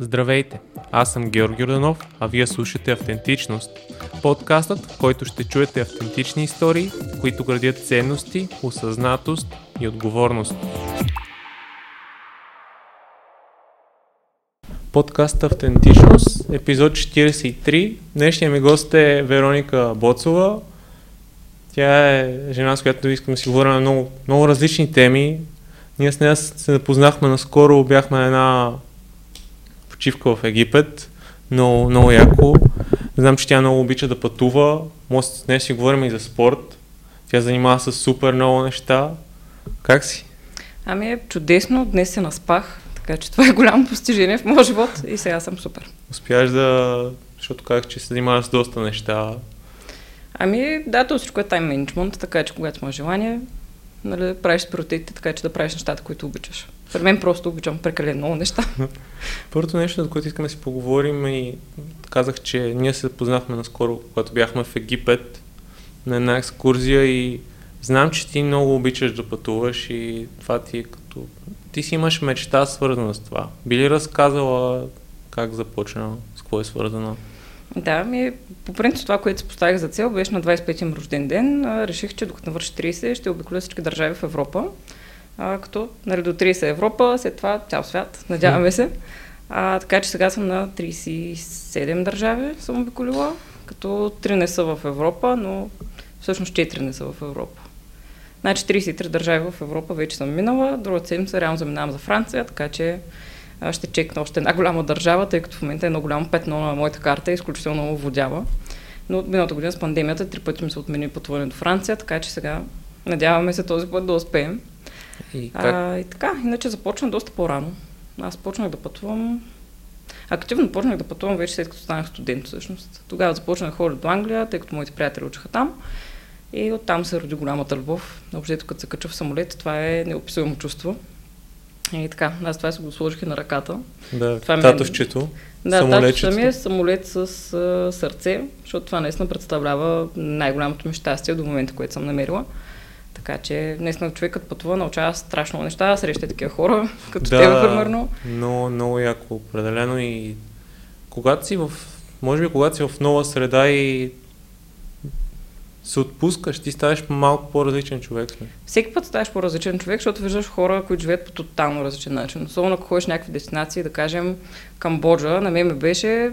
Здравейте! Аз съм Георги Йорданов, а вие слушате Автентичност. Подкастът, в който ще чуете автентични истории, които градят ценности, осъзнатост и отговорност. Подкаст Автентичност, епизод 43. Днешният ми гост е Вероника Боцова. Тя е жена, с която искам да си говоря на много, много различни теми. Ние с нея се запознахме наскоро, бяхме на една почивка в Египет. Много, много яко. Знам, че тя много обича да пътува. Може с нея си говорим и за спорт. Тя занимава с супер много неща. Как си? Ами е чудесно, днес се наспах, така че това е голямо постижение в моя живот и сега съм супер. Успяш да... Защото казах, че се занимаваш с доста неща. Ами да, то всичко е тайм менеджмент, така че когато имаш желание, нали, правиш приоритетите, така че да правиш нещата, които обичаш. При мен просто обичам прекалено много неща. Първото нещо, за което искаме да си поговорим и казах, че ние се познахме наскоро, когато бяхме в Египет на една екскурзия и знам, че ти много обичаш да пътуваш и това ти е като... Ти си имаш мечта свързана с това. Би ли разказала как започна, с какво е свързана? Да, ми, по принцип това, което си поставих за цел, беше на 25-ти рожден ден. Реших, че докато навърши 30, ще обиколя всички държави в Европа. А, като нали, до 30 Европа, след това цял свят, надяваме се. А, така че сега съм на 37 държави съм обиколила, като 3 не са в Европа, но всъщност 4 не са в Европа. Значи 33 държави в Европа вече съм минала, другата седмица реално заминавам за Франция, така че ще чекна още една голяма държава, тъй като в момента е едно голямо петно на моята карта и изключително водява. Но от миналата година с пандемията три пъти ми се отмени пътуване до Франция, така че сега надяваме се този път да успеем. И, как? а, и така, иначе започна доста по-рано. Аз почнах да пътувам Активно почнах да пътувам вече след като станах студент всъщност. Тогава започнах да ходя до Англия, тъй като моите приятели учиха там. И оттам се роди голямата любов. Общо като се кача в самолет, това е неописуемо чувство. И така, аз това си го сложих и на ръката. Да, това татовчето. Ми... Да, татовчето ми е самолет с а, сърце, защото това наистина представлява най-голямото ми щастие до момента, което съм намерила. Така че наистина човекът пътува, научава страшно неща, среща такива хора, като да, тебе, примерно. Много, много яко, определено и когато си в, може би когато си в нова среда и се отпускаш, ти ставаш малко по-различен човек. Сме. Всеки път ставаш по-различен човек, защото виждаш хора, които живеят по тотално различен начин. Особено ако ходиш някакви дестинации, да кажем Камбоджа, на мен ме беше...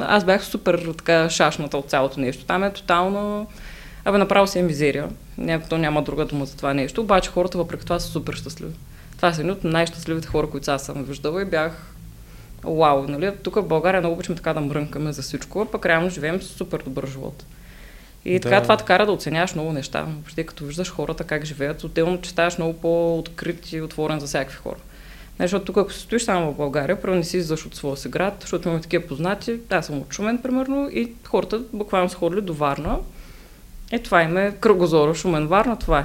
Аз бях супер така шашната от цялото нещо. Там е тотално... Абе, направо си е мизерия. Ня, то няма друга дума за това нещо. Обаче хората въпреки това са супер щастливи. Това са едни от най-щастливите хора, които аз съм виждала и бях Вау, нали? Тук в България много обичаме така да мрънкаме за всичко, пък реално живеем супер добър живот. И да. така това те кара да оценяваш много неща. Въобще като виждаш хората как живеят, отделно, че ставаш много по-открит и отворен за всякакви хора. Не, защото тук, ако си стоиш само в България, първо не си излизаш от своя си град, защото имаме такива познати. Аз съм от Шумен, примерно, и хората буквално са ходили до Варна. И това им е кръгозора, Шумен, Варна, това е.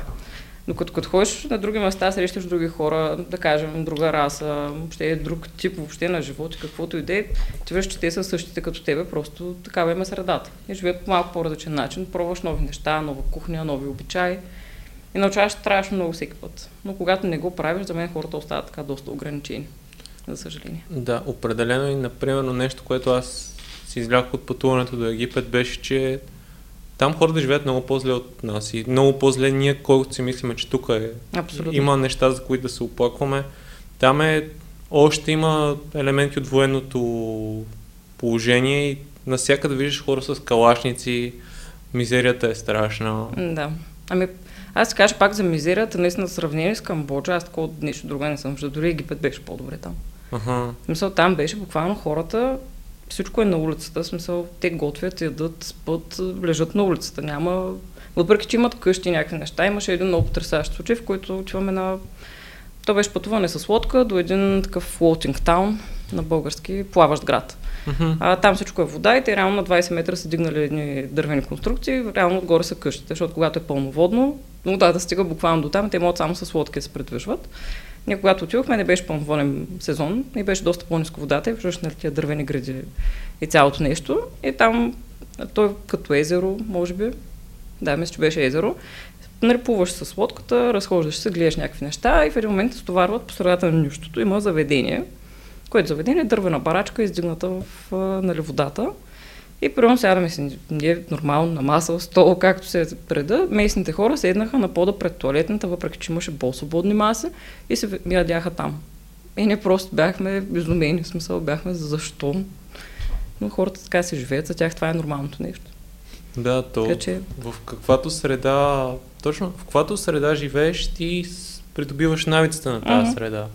Но като, ходиш на други места, срещаш други хора, да кажем, друга раса, въобще друг тип въобще на живот и каквото и да е, ти виждаш, че те са същите като тебе, просто такава има средата. И живеят по малко по-различен начин, пробваш нови неща, нова кухня, нови обичаи и научаваш страшно много всеки път. Но когато не го правиш, за мен хората остават така доста ограничени, за съжаление. Да, определено и, например, нещо, което аз си извлякох от пътуването до Египет, беше, че там хората живеят много по-зле от нас и много по-зле ние, колкото си мислиме, че тук е. Абсолютно. Има неща, за които да се оплакваме. Там е, още има елементи от военното положение и насякъде виждаш хора с калашници, мизерията е страшна. Да. Ами, аз кажа пак за мизерията, наистина сравнение с Камбоджа, аз такова нещо друго не съм виждал, дори Египет беше по-добре там. Ага. Мисъл, там беше буквално хората всичко е на улицата, смисъл, те готвят, ядат, спът, лежат на улицата. Няма, въпреки че имат къщи някакви неща, имаше един много потрясаващ случай, в който отиваме на... То беше пътуване с лодка до един такъв floating town на български плаващ град. Uh-huh. А, там всичко е вода и те реално на 20 метра са дигнали едни дървени конструкции, реално отгоре са къщите, защото когато е пълноводно, да стига буквално до там, те могат само с лодки да се предвижват. Ние когато отидохме, не беше пълноводен сезон и беше доста по-низко водата и виждаш нали, тия дървени гради и цялото нещо. И там, той като езеро, може би, да, мисля, че беше езеро, плуваш с лодката, разхождаш се, гледаш някакви неща и в един момент стоварват по средата на нищото. Има заведение, което заведение е дървена барачка, издигната в нали, водата. И примерно сядаме си ние нормално на маса, стол, както се преда. Местните хора седнаха на пода пред туалетната, въпреки че имаше по-свободни маси и се ядяха там. И ние просто бяхме изумени, в смисъл бяхме защо. Но хората така се живеят, за тях това е нормалното нещо. Да, то Така че, в каквато среда, точно в каквато среда живееш, ти придобиваш навиците на тази Мгм. среда.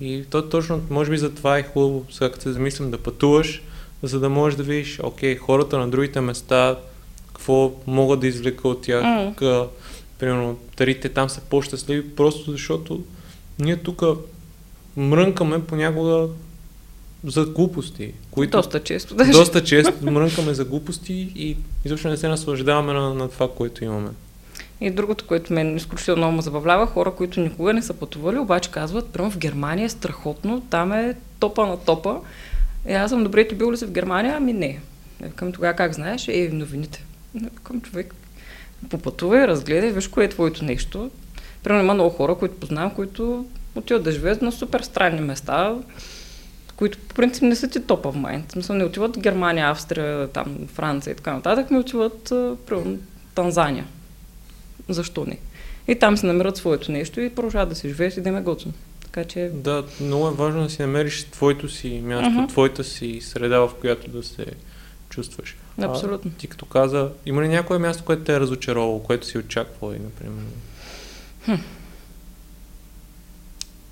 И то точно, може би за това е хубаво, сега като се замислям, да пътуваш, за да можеш да видиш, окей, хората на другите места, какво могат да извлека от тях, mm. примерно, тарите там са по-щастливи, просто защото ние тук мрънкаме понякога за глупости, които доста често даже. доста често мрънкаме за глупости и изобщо не се наслаждаваме на, на това, което имаме. И другото, което мен изключително много ме забавлява, хора, които никога не са пътували, обаче казват, прямо в Германия е страхотно, там е топа на топа. И аз съм добре, ти бил ли си в Германия? Ами не. Към тогава как знаеш? Е, новините. Към човек. Попътувай, разгледай, виж кое е твоето нещо. Примерно има много хора, които познавам, които отиват да живеят на супер странни места, които по принцип не са ти топа в майнд. В смисъл не отиват в Германия, Австрия, там, Франция и така нататък, ми отиват примерно Танзания. Защо не? И там се намират своето нещо и продължават да се живеят и да им е. Така че Да, много е важно да си намериш твоето си място, Мгм. твоята си среда, в която да се чувстваш. абсолютно. А, ти като каза, има ли някое място, което те е разочаровало, което си очаквал и, например?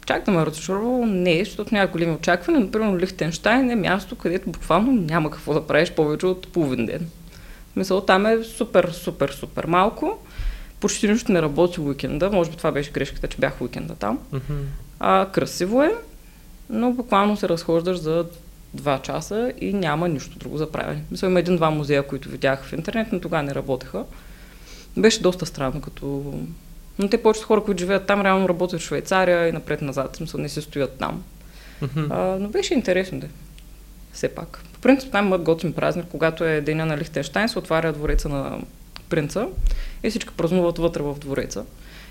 Чак да ме е разочаровало, не, защото няма големи очаквания. Например, Лихтенштайн е място, където буквално няма какво да правиш повече от половин ден. Мисъл, там е супер, супер, супер малко. Почти нищо не работи уикенда. Може би това беше грешката, че бях уикенда там. Мгм. А, красиво е, но буквално се разхождаш за два часа и няма нищо друго за правене. Мисля, има един-два музея, които видях в интернет, но тогава не работеха. Беше доста странно, като... Но те повечето хора, които живеят там, реално работят в Швейцария и напред-назад, смисъл не се стоят там. А, но беше интересно да. Все пак. По принцип там имат готин празник, когато е деня на Лихтенштайн, се отваря двореца на принца и всички празнуват вътре в двореца.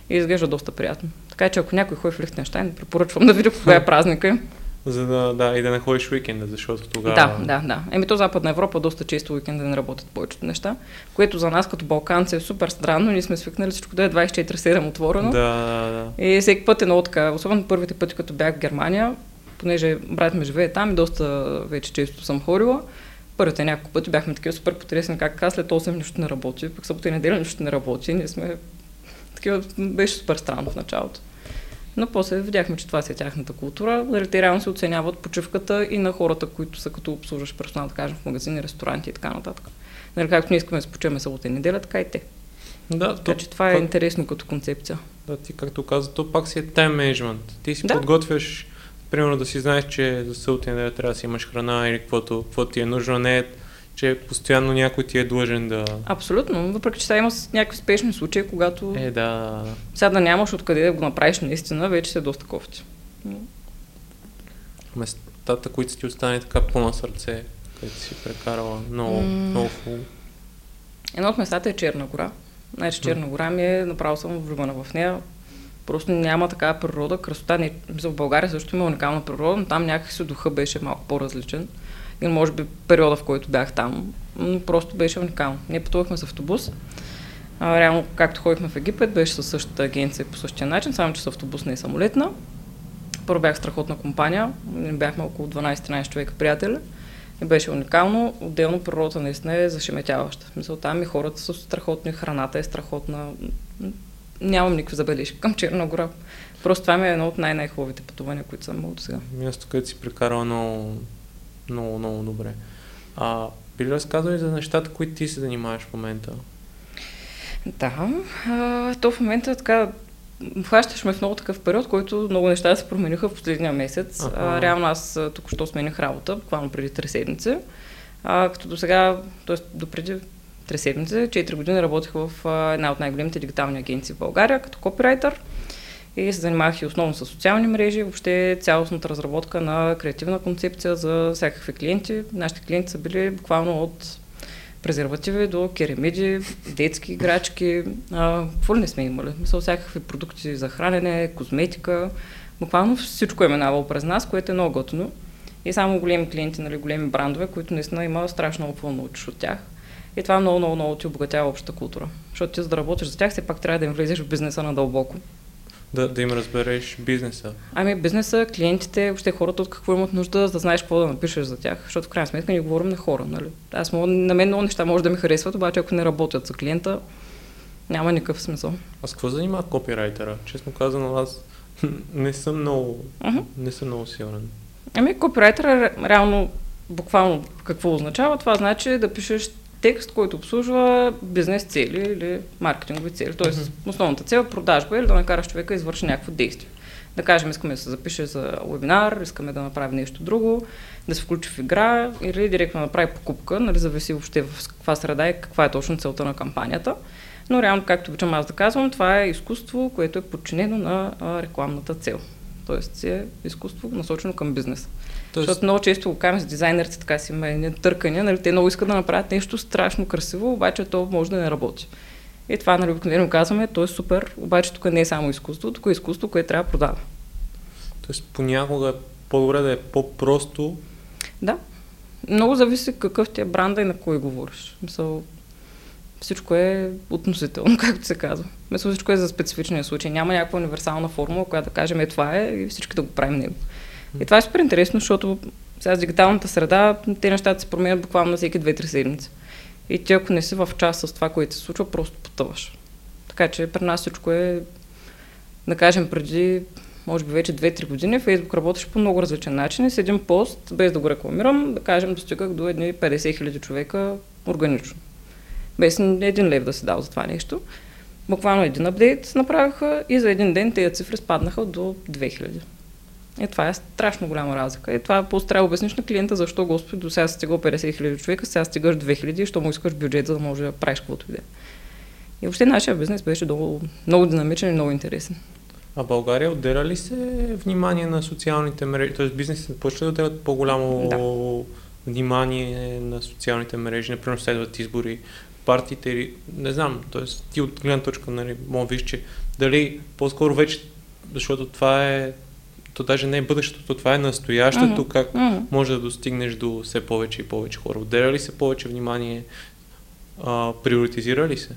И изглежда доста приятно. Така че ако някой ходи в Лихтенштайн, препоръчвам да види кога е празника им. За да, да, и да не ходиш уикенда, защото тогава... Да, да, да. Еми то Западна Европа доста често уикенда не работят повечето неща, което за нас като балканци е супер странно. Ние сме свикнали всичко да е 24-7 отворено. Да, да, да. И всеки път е много така, особено първите пъти, като бях в Германия, понеже брат ми живее там и доста вече често съм ходила. Първите няколко пъти бяхме такива супер потресни, как така след 8 нищо не работи, пък събота и неделя нищо не работи. Ние сме такива, беше супер странно в началото. Но после видяхме, че това си е тяхната култура. Нали, те реално се оценяват почивката и на хората, които са като обслужващ персонал, да кажем, в магазини, ресторанти и така нататък. Нали, както ние искаме да се почиваме събота и неделя, така и те. Да, Така че това е интересно като концепция. Да, ти както каза, то пак си е тайм менеджмент. Ти си Да. подготвяш, примерно да си знаеш, че за събота и неделя трябва да си имаш храна или каквото, каквото ти е нужно, не е, че постоянно някой ти е длъжен да... Абсолютно, въпреки че сега има някакви спешни случаи, когато Е, да, сега да нямаш откъде да го направиш наистина, вече се доста кофти. Местата, които са ти останали така по на сърце, където си прекарала много, М. много хубаво. Едно от местата е Черна гора. Значи Черна гора ми е, направо съм влюбена в нея. Просто няма такава природа, красота. Не, в България също има уникална природа, но там някакси духа беше малко по-различен. Може би периода, в който бях там, м, просто беше уникално. Ние пътувахме с автобус. А, реално, както ходихме в Египет, беше със същата агенция по същия начин, само че с автобус не е самолетна. Първо бях страхотна компания, бяхме около 12-13 човека приятели. И беше уникално. Отделно природата наистина е зашеметяваща. В Смисъл, там и хората са страхотни, храната е страхотна. Нямам никакви забележки към Черна гора. Просто това ми е едно от най-най-хубавите пътувания, които съм имал до сега. Място, където си прекарала много, много, много добре. А, би ли разказали за нещата, които ти се занимаваш в момента? Да, а, то в момента така хващаш ме в много такъв период, който много неща се промениха в последния месец. А, реално аз току-що смених работа, буквално преди 3 седмици. А, като до сега, т.е. до преди 3 седмици, 4 години работех в а, една от най-големите дигитални агенции в България, като копирайтер. И се занимавах и основно с социални мрежи, въобще цялостната разработка на креативна концепция за всякакви клиенти. Нашите клиенти са били буквално от презервативи до керамиди, детски играчки, какво ли не сме имали? Мисля, всякакви продукти за хранене, козметика. Буквално всичко е минавало през нас, което е много готино. И само големи клиенти, нали, големи брандове, които наистина има страшно много научиш от тях. И това много, много, много ти обогатява общата култура. Защото ти за да работиш за тях, все пак трябва да им влезеш в бизнеса надълбоко. Да, да им разбереш бизнеса. Ами бизнеса, клиентите, въобще хората от какво имат нужда, за да знаеш какво да напишеш за тях. Защото в крайна сметка ние говорим на хора. Нали? Аз мога, на мен много неща може да ми харесват, обаче ако не работят за клиента, няма никакъв смисъл. А с какво занимава копирайтера? Честно казано, аз не съм много, uh-huh. не съм много силен. Ами копирайтера реално буквално какво означава? Това значи да пишеш текст, който обслужва бизнес цели или маркетингови цели. Тоест, mm-hmm. основната цел е продажба или да накараш човека да извърши някакво действие. Да кажем, искаме да се запише за вебинар, искаме да направи нещо друго, да се включи в игра или директно да направи покупка, нали, зависи въобще в каква среда и каква е точно целта на кампанията. Но реално, както обичам аз да казвам, това е изкуство, което е подчинено на а, рекламната цел. Тоест е изкуство насочено към бизнеса. Тоест... Защото много често го казвам с дизайнерите, така си има не търкания, нали, те много искат да направят нещо страшно красиво, обаче то може да не работи. И това, нали, обикновено казваме, то е супер, обаче тук не е само изкуство, тук е изкуство, което трябва да продава. Тоест понякога е по-добре да е по-просто. Да. Много зависи какъв ти е бранда и на кой говориш. Мисъл, всичко е относително, както се казва. Мисля, всичко е за специфичния случай. Няма някаква универсална формула, която да кажем, е това е и всички да го правим него. И това е супер интересно, защото сега с дигиталната среда те нещата се променят буквално на всеки 2-3 седмици. И ти ако не си в час с това, което се случва, просто потъваш. Така че при нас всичко е, да кажем, преди може би вече 2-3 години, Фейсбук работеше по много различен начин и с един пост, без да го рекламирам, да кажем, достигах до едни 50 хиляди човека органично. Без един лев да се дал за това нещо. Буквално един апдейт направиха и за един ден тези цифри спаднаха до 2000. И това е страшно голяма разлика. И това просто трябва да обясниш на клиента защо, Господи, до сега стигал 50 хиляди човека, сега стигаш 2000 и що му искаш бюджет, за да може да правиш каквото и да е. И въобще нашия бизнес беше много, много динамичен и много интересен. А България отделя ли се внимание на социалните мрежи? Тоест бизнесите почва да отделят по-голямо да. внимание на социалните мрежи, например следват избори, партиите или не знам, т.е. ти от гледна точка, нали, мога виж, че дали по-скоро вече, защото това е то даже не е бъдещето, това е настоящето, mm-hmm. как mm-hmm. може да достигнеш до все повече и повече хора. Отделя ли се повече внимание? А, приоритизира ли се?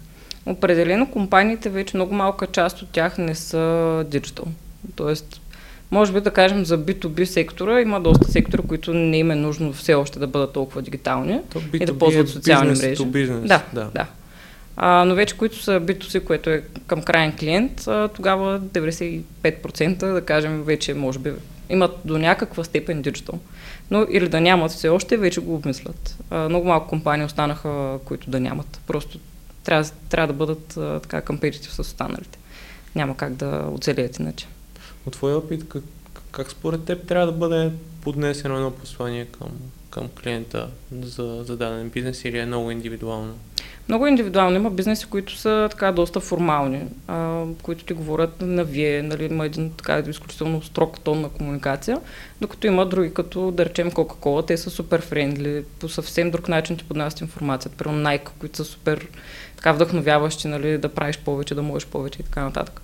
Определено компаниите вече много малка част от тях не са диджитал. Тоест, може би да кажем за B2B сектора, има доста сектори, които не им е нужно все още да бъдат толкова дигитални и да ползват е социални мрежи. Бизнес, да, да. да. А, но вече които са B2C, което е към крайен клиент, а, тогава 95% да кажем вече може би имат до някаква степен диджитал. Но или да нямат все още, вече го обмислят. А, много малко компании останаха, които да нямат. Просто трябва, трябва да бъдат а, така компетитив с останалите. Няма как да оцелият иначе. От твоя опит, как, как според теб трябва да бъде поднесено едно послание към, към клиента за, за даден бизнес или е много индивидуално? Много индивидуално. Има бизнеси, които са така доста формални, а, които ти говорят на вие, нали, има един така изключително строг тон на комуникация, докато има други, като да речем Coca-Cola, те са супер френдли, по съвсем друг начин ти поднасят информацията. Примерно Nike, които са супер така вдъхновяващи, нали, да правиш повече, да можеш повече и така нататък.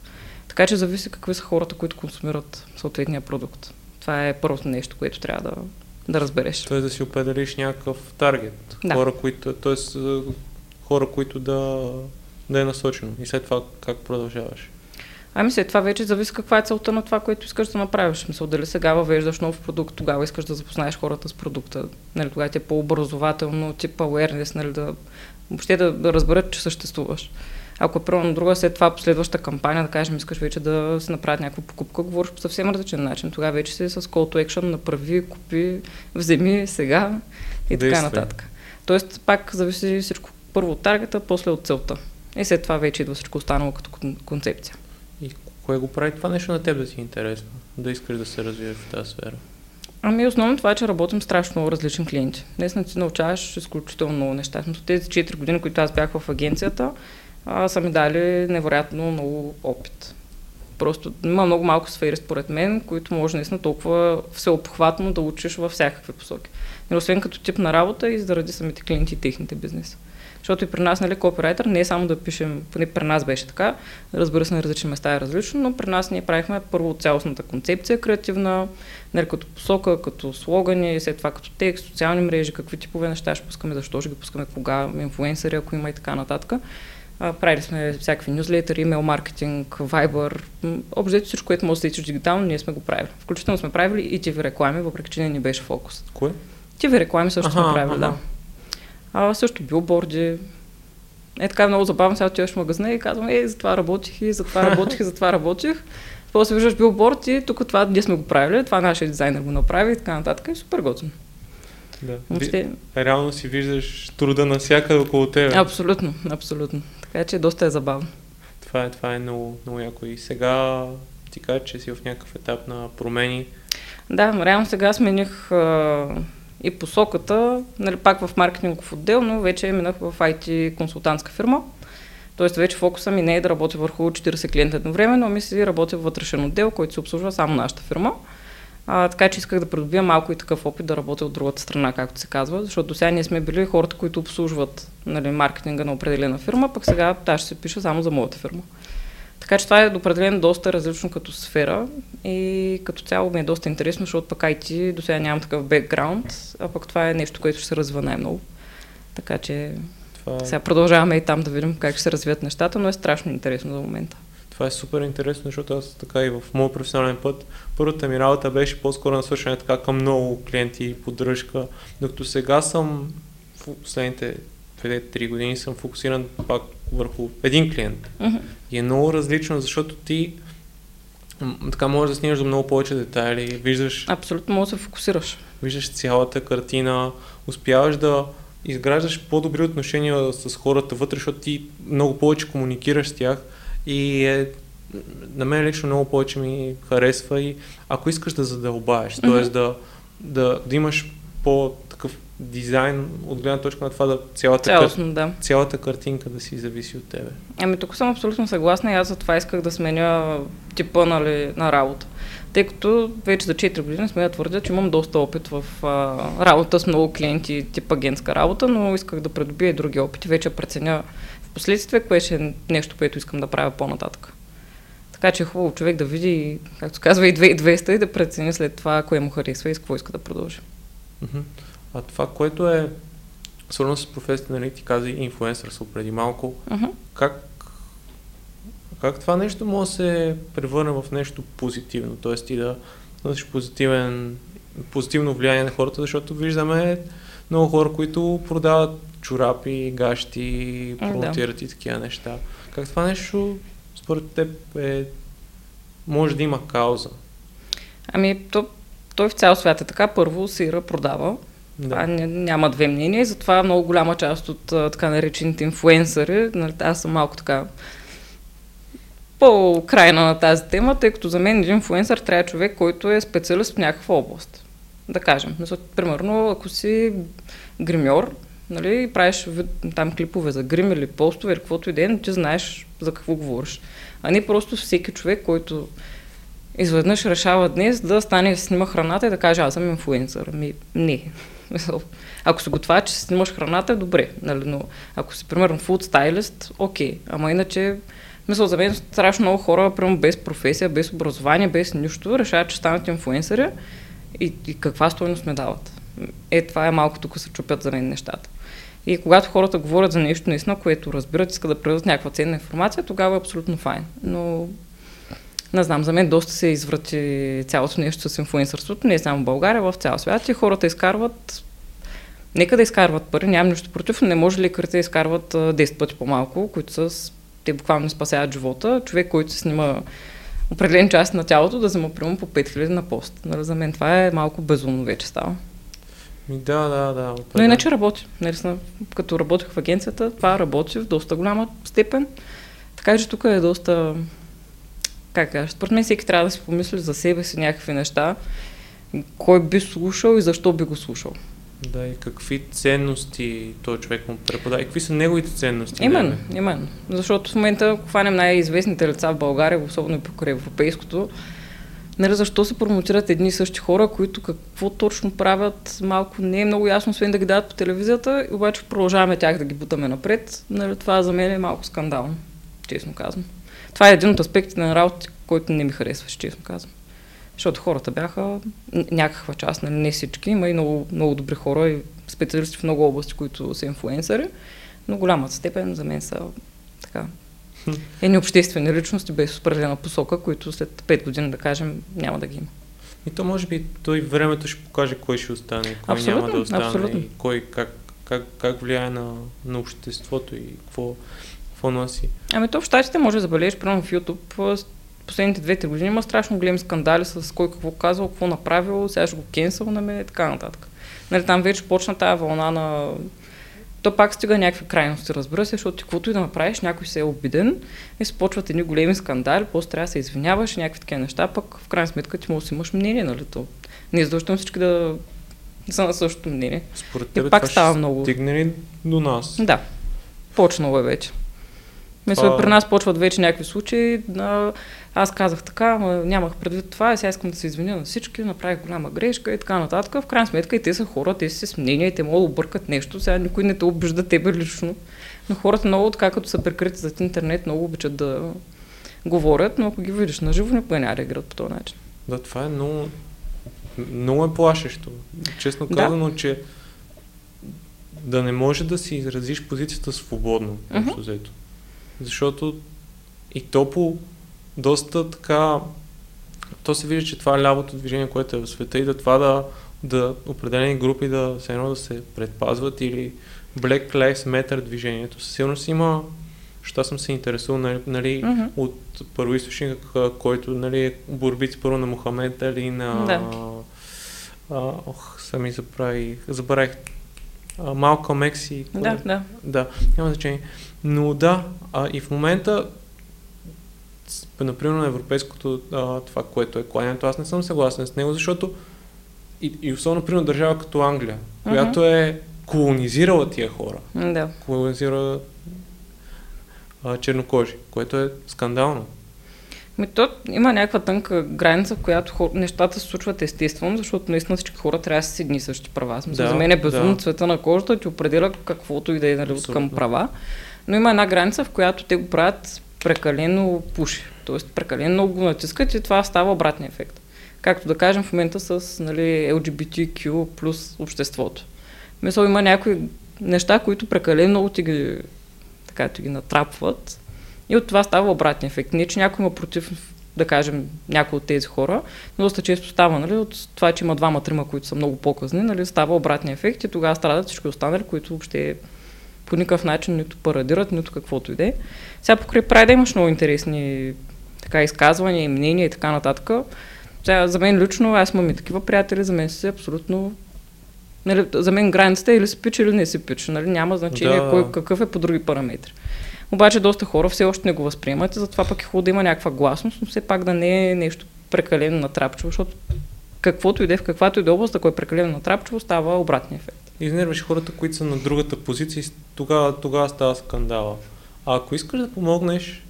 Така че зависи какви са хората, които консумират съответния продукт. Това е първото нещо, което трябва да, да разбереш. Тоест да си определиш някакъв таргет. Да. Хора, които, т.е. хора, които да, да е насочено. И след това как продължаваш? Ами след това вече зависи каква е целта на това, което искаш да направиш. Мисъл, дали сега въвеждаш нов продукт, тогава искаш да запознаеш хората с продукта. Нали, тогава ти е по-образователно, тип awareness, нали, да, въобще да, да разберат, че съществуваш. Ако е на друга, след това последваща кампания, да кажем, искаш вече да се направи някаква покупка, говориш по съвсем различен начин. Тогава вече си с call to action, направи, купи, вземи сега и така нататък. Тоест, пак зависи всичко първо от таргета, после от целта. И след това вече идва всичко останало като концепция. И кое го прави това нещо на теб да си е интересно? Да искаш да се развиеш в тази сфера? Ами основно това е, че работим страшно много различни клиенти. Днес не си научаваш изключително много неща. Но тези 4 години, които аз бях в агенцията, а, са ми дали невероятно много опит. Просто има много малко сфери, според мен, които може наистина толкова всеобхватно да учиш във всякакви посоки. И освен като тип на работа и заради самите клиенти и техните бизнеси. Защото и при нас, нали, копирайтер не е само да пишем, поне при нас беше така, разбира се, на различни места е различно, но при нас ние правихме първо цялостната концепция креативна, нали, като посока, като слогани, след това като текст, социални мрежи, какви типове неща ще пускаме, защо ще ги пускаме, кога, инфуенсъри, ако има и така нататък. А, правили сме всякакви нюзлетери, имейл маркетинг, Viber, общо всичко, което може да се дигитално, ние сме го правили. Включително сме правили и TV реклами, въпреки че не ни беше фокус. Кое? TV реклами също аха, сме правили, да. А, също билборди. Е така много забавно, сега отиваш в магазина и казвам, е, за това работих и за това работих и за това работих. После виждаш билборд и тук това ние сме го правили, това нашия дизайнер го направи и така нататък. И супер готино. Да. Въобще... Реално си виждаш труда навсякъде около теб. Абсолютно, абсолютно. Така че доста е забавно. Това е, това е много, много яко. И сега ти кажа, че си в някакъв етап на промени. Да, реално сега смених а, и посоката, нали, пак в маркетингов отдел, но вече минах в IT консултантска фирма. Тоест вече фокуса ми не е да работя върху 40 клиента едновременно, ами си работя в вътрешен отдел, който се обслужва само нашата фирма. А, така че исках да придобия малко и такъв опит да работя от другата страна, както се казва, защото до сега ние сме били хората, които обслужват нали, маркетинга на определена фирма, пък сега аз ще се пиша само за моята фирма. Така че това е определено доста различно като сфера и като цяло ми е доста интересно, защото пък IT до сега нямам такъв бекграунд, а пък това е нещо, което ще се развива най-много. Така че това... сега продължаваме и там да видим как ще се развият нещата, но е страшно интересно за момента. Това е супер интересно, защото аз така и в моят професионален път, първата ми работа беше по-скоро насочена така към много клиенти и поддръжка, докато сега съм в последните 2-3 години съм фокусиран пак върху един клиент. Uh-huh. И е много различно, защото ти така можеш да снимаш до много повече детайли, виждаш... Абсолютно можеш да се фокусираш. Виждаш цялата картина, успяваш да изграждаш по-добри отношения с хората вътре, защото ти много повече комуникираш с тях и е, на мен лично много повече ми харесва и ако искаш да задълбаеш, mm-hmm. т.е. Да, да, да имаш по-такъв дизайн от гледна точка на това да цялата, Цялостно, да. цялата картинка да си зависи от тебе. Ами тук съм абсолютно съгласна и аз за това исках да сменя типа нали, на работа. Тъй като вече за 4 години сме да твърдя, че имам доста опит в а, работа с много клиенти, тип агентска работа, но исках да придобия и други опити. Вече преценя в последствие, кое ще е нещо, което искам да правя по-нататък. Така че е хубаво човек да види, както казва, и 2200 и да прецени след това, кое му харесва и с какво иска да продължи. А това, което е свързано с професията, нали, ти каза инфуенсър преди малко, uh-huh. как, как това нещо може да се превърне в нещо позитивно, т.е. ти да дадеш позитивен, позитивно влияние на хората, защото виждаме много хора, които продават чорапи, гащи, промотират да. и такива неща. Как това нещо според теб е, може да има кауза? Ами, то, той в цял свят е така. Първо, сира продава, да. Това няма две мнения и затова много голяма част от така наречените инфуенсъри, нали, аз съм малко така по-крайна на тази тема, тъй като за мен един инфуенсър трябва човек, който е специалист в някаква област. Да кажем. Примерно, ако си гримьор, нали, правиш там клипове за грим или постове или каквото и да но ти знаеш за какво говориш. А не просто всеки човек, който изведнъж решава днес да стане да снима храната и да каже, аз съм инфуенсър. Ами, не. Ако си готова, че си снимаш храната, е добре. Нали? Но ако си, примерно, фуд стайлист, окей. Ама иначе, мисля, за мен страшно много хора, примерно, без професия, без образование, без нищо, решават, че станат инфуенсъри и, и каква стойност ме дават. Е, това е малко тук се чупят за мен нещата. И когато хората говорят за нещо наистина, което разбират, искат да предадат някаква ценна информация, тогава е абсолютно файн. Но не знам, за мен доста се изврати цялото нещо с инфуенсърството, не само в България, в цял свят и хората изкарват Нека да изкарват пари, нямам нищо против, не може ли да изкарват 10 пъти по-малко, които с те буквално спасяват живота. Човек, който се снима определен част на тялото, да взема примерно по 5000 на пост. Нали, за мен това е малко безумно вече става. Да, да, да. Определен. Но иначе работи. Нали, като работих в агенцията, това работи в доста голяма степен. Така че тук е доста как кажа, според мен всеки трябва да си помисли за себе си някакви неща, кой би слушал и защо би го слушал. Да, и какви ценности този човек му преподава и какви са неговите ценности? Именно, не? именно. Защото в момента, ако хванем най-известните лица в България, особено покрай европейското, Нали, защо се промотират едни и същи хора, които какво точно правят, малко не е много ясно, освен да ги дадат по телевизията, и обаче продължаваме тях да ги бутаме напред. Нали, това за мен е малко скандално, честно казвам. Това е един от аспектите на работа, който не ми харесваше, честно казвам. Защото хората бяха някаква част, нали, не всички, има и много, много добри хора и специалисти в много области, които са инфлуенсъри, но голямата степен за мен са така едни обществени личности без определена посока, които след 5 години, да кажем, няма да ги има. И то може би той времето ще покаже кой ще остане, кой абсолютно, няма да остане, абсолютно. и кой как, как, как влияе на, на обществото и какво, какво носи. Ами то в щатите може да забележиш, примерно в YouTube, последните 2-3 години има страшно големи скандали с кой какво казал, какво направил, сега ще го кенсълнаме и така нататък. Нали, там вече почна тази вълна на то пак стига някакви крайности, разбира се, защото ти каквото и да направиш, някой се е обиден и се почват едни големи скандали, после трябва да се извиняваш и някакви такива неща, пък в крайна сметка ти може да си имаш мнение, нали то. Не е задължително всички да са на същото мнение. Според И тебе пак това става ще много. стигне ли до нас? Да, почнало е вече. Мисля, Това- при нас почват вече някакви случаи. На... Аз казах така, ама нямах предвид това, и сега искам да се извиня на всички, направих голяма грешка и така нататък. В крайна сметка и те са хора, те си с мнение, те могат да объркат нещо. Сега никой не те обижда тебе лично. Но хората много, така като са прикрити зад интернет, много обичат да говорят, но ако ги видиш на живо, никога няма да играят по този начин. Да, това е много, много е плашещо. Честно Да. казано, че да не може да си изразиш позицията свободно, взето. Защото и то по доста така... То се вижда, че това е лявото движение, което е в света и да това да, да определени групи да все едно да се предпазват или Black Lives Matter движението. Със сигурност има, защото съм се интересувал нали, нали, Мгм. от първоисточника, който нали, е борбиц първо на Мохамед Али на... Да. А, ох, сами забравих, забравих. А, Малкъм Екс и... Да, да. Да, няма значение. Но да, а, и в момента, например, на европейското, а, това, което е кланянето, аз не съм съгласен с него, защото и, и особено, например, държава като Англия, която е колонизирала тия хора, Да. колонизира а, чернокожи, което е скандално. Ми, то има някаква тънка граница, в която хор... нещата се случват естествено, защото наистина всички хора трябва да са едни същи права. Смисъл, Да, за мен е безумно да. цвета на кожата, ти определя каквото и да е нали, от към права. Но има една граница, в която те го правят прекалено пуши. Тоест прекалено много го натискат и това става обратния ефект. Както да кажем в момента с нали, LGBTQ плюс обществото. Мисъл, има някои неща, които прекалено много ти ги, така, ти ги натрапват и от това става обратния ефект. Не, че някой има против, да кажем, някой от тези хора, но доста често става, нали, от това, че има двама-трима, които са много по-късни, нали, става обратния ефект и тогава страдат всички останали, които въобще по никакъв начин нито парадират, нито каквото и да е. Сега покрай Прайда имаш много интересни така, изказвания и мнения и така нататък. Сега, за мен лично, аз имам и такива приятели, за мен си абсолютно Нали, за мен границата е или си пич, или не си пич. Нали, няма значение Да. кой какъв е по други параметри. Обаче доста хора все още не го възприемат и затова пък е хубаво да има някаква гласност, но все пак да не е нещо прекалено натрапчиво, защото каквото и да е, в каквато и да е област, ако е прекалено натрапчиво, става обратния ефект. Изнервиш хората, които са на другата позиция и тогава, тогава става скандала. А ако искаш да помогнеш,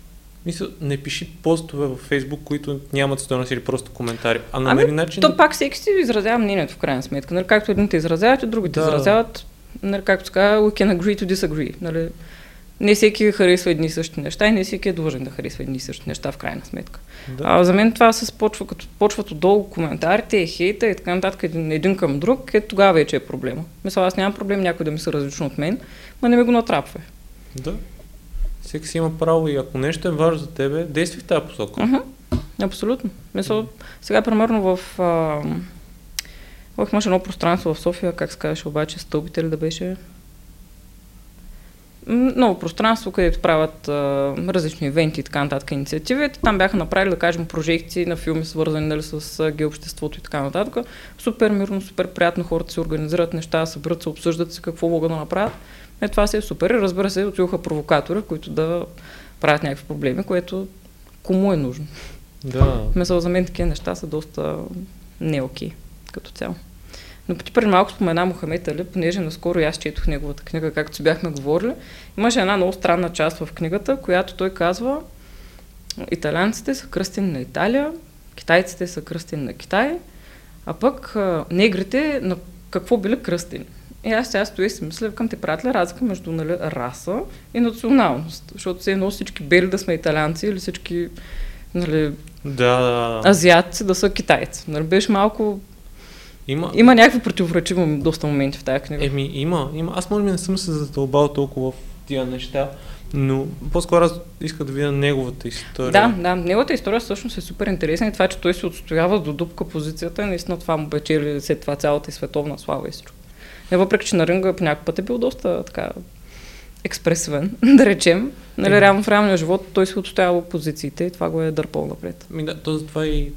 мисля, не пиши постове във Фейсбук, които нямат стойност или просто коментари, а намери начин То пак всеки си изразява мнението в крайна сметка. Нали, както едните изразяват, и другите Да. изразяват. Нали, както така, we can agree to disagree. Нали, не всеки харесва едни и същи неща и не всеки е длъжен да харесва едни и същи неща в крайна сметка. Да. А, за мен това се почва, като почват отдолу коментарите, е хейта и така нататък един, един към друг, е тогава вече е проблема. Мисля, аз нямам проблем някой да ми се различно от мен, но не ми го натрапва. да. Всеки си има право и ако нещо е важно за тебе, действай в тази посока. Мгм. Абсолютно. Мисля, сега примерно в... А, в имаше едно пространство в София, как се казваше обаче, стълбите ли да беше? Ново пространство, където правят а, различни ивенти и така нататък инициативи. Там бяха направили, да кажем, прожекции на филми, свързани нали, с а, геообществото и така нататък. Супер мирно, супер приятно, хората си организират неща, събират се, обсъждат се какво могат да направят. Е, това си е супер. И разбира се, отидоха провокатори, които да правят някакви проблеми, което кому е нужно. Да. Мисъл, за мен такива неща са доста не окей като цяло. Но ти преди малко спомена Мохамед Али, понеже наскоро аз четох неговата книга, както си бяхме говорили. Имаше една много странна част в книгата, която той казва, италианците са кръстени на Италия, китайците са кръстени на Китай, а пък негрите на какво били кръстени. И аз сега стоя и си мисля, към те правят ли разлика между нали, раса и националност? Защото се едно всички бели да сме италианци или всички нали, Да, да. азиатци да са китайци. Нали, беше малко... Има, Има някакви противоречиви доста моменти в тази книга. Еми, има, има. Аз може би не съм се задълбал толкова в тия неща, но по-скоро аз исках да видя неговата история. Да, да. Неговата история всъщност е супер интересна и това, че той се отстоява до дупка позицията, наистина това му печели след това цялата и световна слава и всичко. Не въпреки, че на ринга по някакъв път е бил доста така експресивен, да речем. Нали, реално в реалния живот той се отстоява позициите и това го е дърпал напред. Ми да, то затова и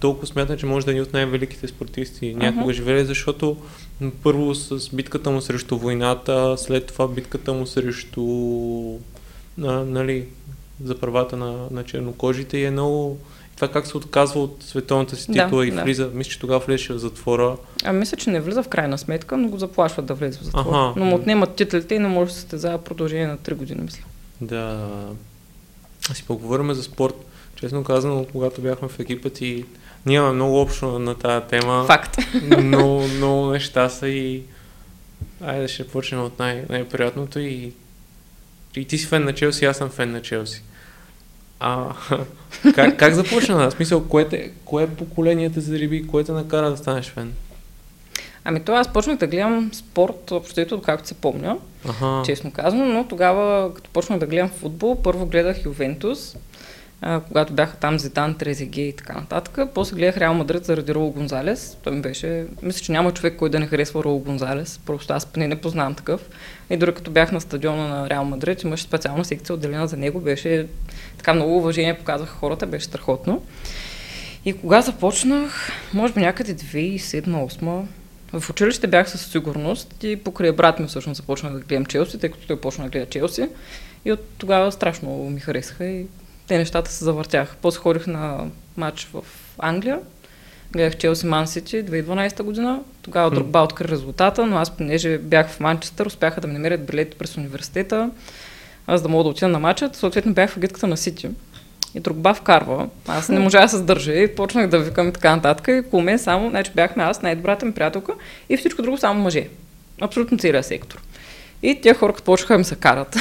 толкова смятам, че може да е един от най-великите спортисти някога Мгм. живели, защото първо с битката му срещу войната, след това битката му срещу а, нали, за правата на, на чернокожите и е много това как се отказва от световната си Да, титла и да. влиза, мисля, че тогава влезеше в затвора. А мисля, че не влиза в крайна сметка, но го заплашват да влезе в затвор. Аха. Но му отнемат титлите и не може да се състезава продължение на 3 години, мисля. да си поговорим за спорт. Честно казано, когато бяхме в екипа ти, ние имаме много общо на, тази тема. Факт. много, много неща са и айде ще почнем от най- най-приятното и и ти си фен на Челси, аз съм фен на Челси. А, как, как започна? В смисъл, кое, те, кое поколение те зариби, кое те накара да станеш фен? Ами това аз почнах да гледам спорт, общо както се помня, Аха. честно казано, но тогава, като почнах да гледам футбол, първо гледах Ювентус, когато бяха там Зидан, Трезеге и така нататък. После гледах Реал Мадрид заради Роу Гонзалес. Той ми беше... Мисля, че няма човек, който да не харесва Роу Гонзалес. Просто аз поне не познавам такъв. И дори като бях на стадиона на Реал Мадрид, имаше специална секция отделена за него. Беше така много уважение показаха хората, беше страхотно. И кога започнах, може би някъде 2007-2008, в училище бях със сигурност и покрай брат ми всъщност започнах да гледам Челси, тъй като той почна да гледа Челси. И от тогава страшно ми харесаха и те нещата се завъртяха. После ходих на матч в Англия, гледах Челси Ман Сити 2012 година. Тогава Хм. Дрогба откри резултата, но аз понеже бях в Манчестър, успяха да ми намерят билети през университета, аз да мога да отида на матчът. Съответно бях в агитката на Сити. И Дрогба вкарва. Аз не можа да се сдържа и почнах да викам и така нататък. И около мен само, значи бяхме аз, най-добрата ми приятелка и всичко друго само мъже. Абсолютно целият сектор. И тия хора като почнаха ми се карат.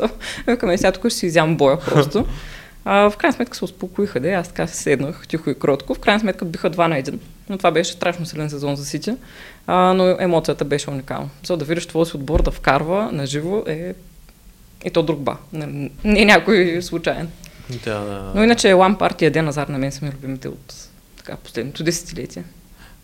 Викаме, сега тук ще си изям боя просто. А, в крайна сметка се успокоиха, да, аз така се седнах тихо и кротко. В крайна сметка биха два на един. Но това беше страшно силен сезон за Сити. А, но емоцията беше уникална. За да видиш твой си отбор да вкарва на живо е и то друг ба. Не, не някой случайен. Да, да. Но иначе Лампард и Еден Назар на мен са ми любимите от така, последното десетилетие.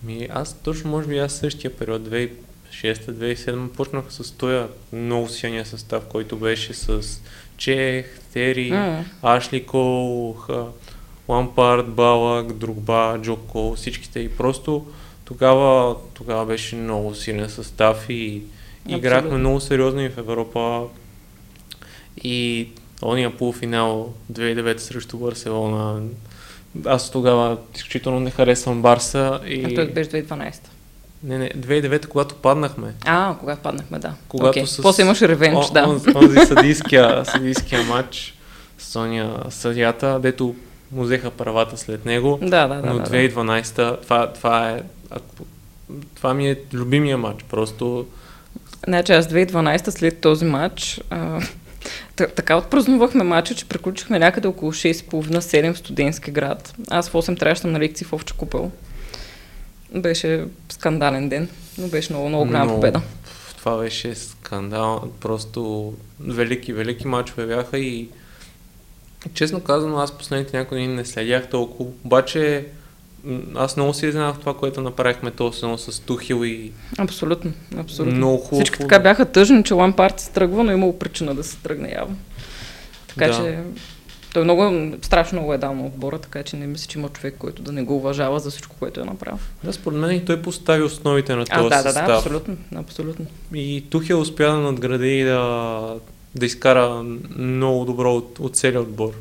Ми, аз точно, може би, аз същия период, 2006-2007, почнах с този много силния състав, който беше с Чех, Тери, М. Ашли Кол, Лампард, Балак, Другба, Джоко, всичките. И просто тогава, тогава беше много силен състав и играхме Абсолютно. много сериозно и в Европа. И ония полуфинал 2009 срещу Барселона. Аз тогава изключително не харесвам Барса. И... А той беше 2012. Не, не, 2009, когато паднахме. А, когато паднахме, да. Когато Окей. с... После имаше ревенж, О- да. Онзи съдийския, съдийския матч Соня съдията, дето му взеха правата след него. Да, да, да. но да, да. 2012, това, това е... Това ми е любимия матч. Просто Значи аз 2012 след този матч а, та- така отпразнувахме матча, че приключихме някъде около 6.30-7 в студентски град. Аз в 8 трябваше да на лекции в Овче купел. Беше скандален ден, но беше много, много голяма много- победа. Това беше скандал. Просто велики, велики матчове бяха и честно казано, аз последните някои дни не следях толкова. Обаче аз много се изненадах това, което направихме този сезон с Тухил и Абсолютно, абсолютно. много хубаво. Всички така бяха тъжни, че Лампард се тръгва, но имало причина да се тръгне явно. Така Да. че той много, страшно много е дал на отбора, така че не мисля, че има човек, който да не го уважава за всичко, което е направил. Да, според мен и той постави основите на А, този да, да, да, състав. абсолютно, абсолютно. И Тухел успя да надгради и да, да изкара много добро от, от целия отбор.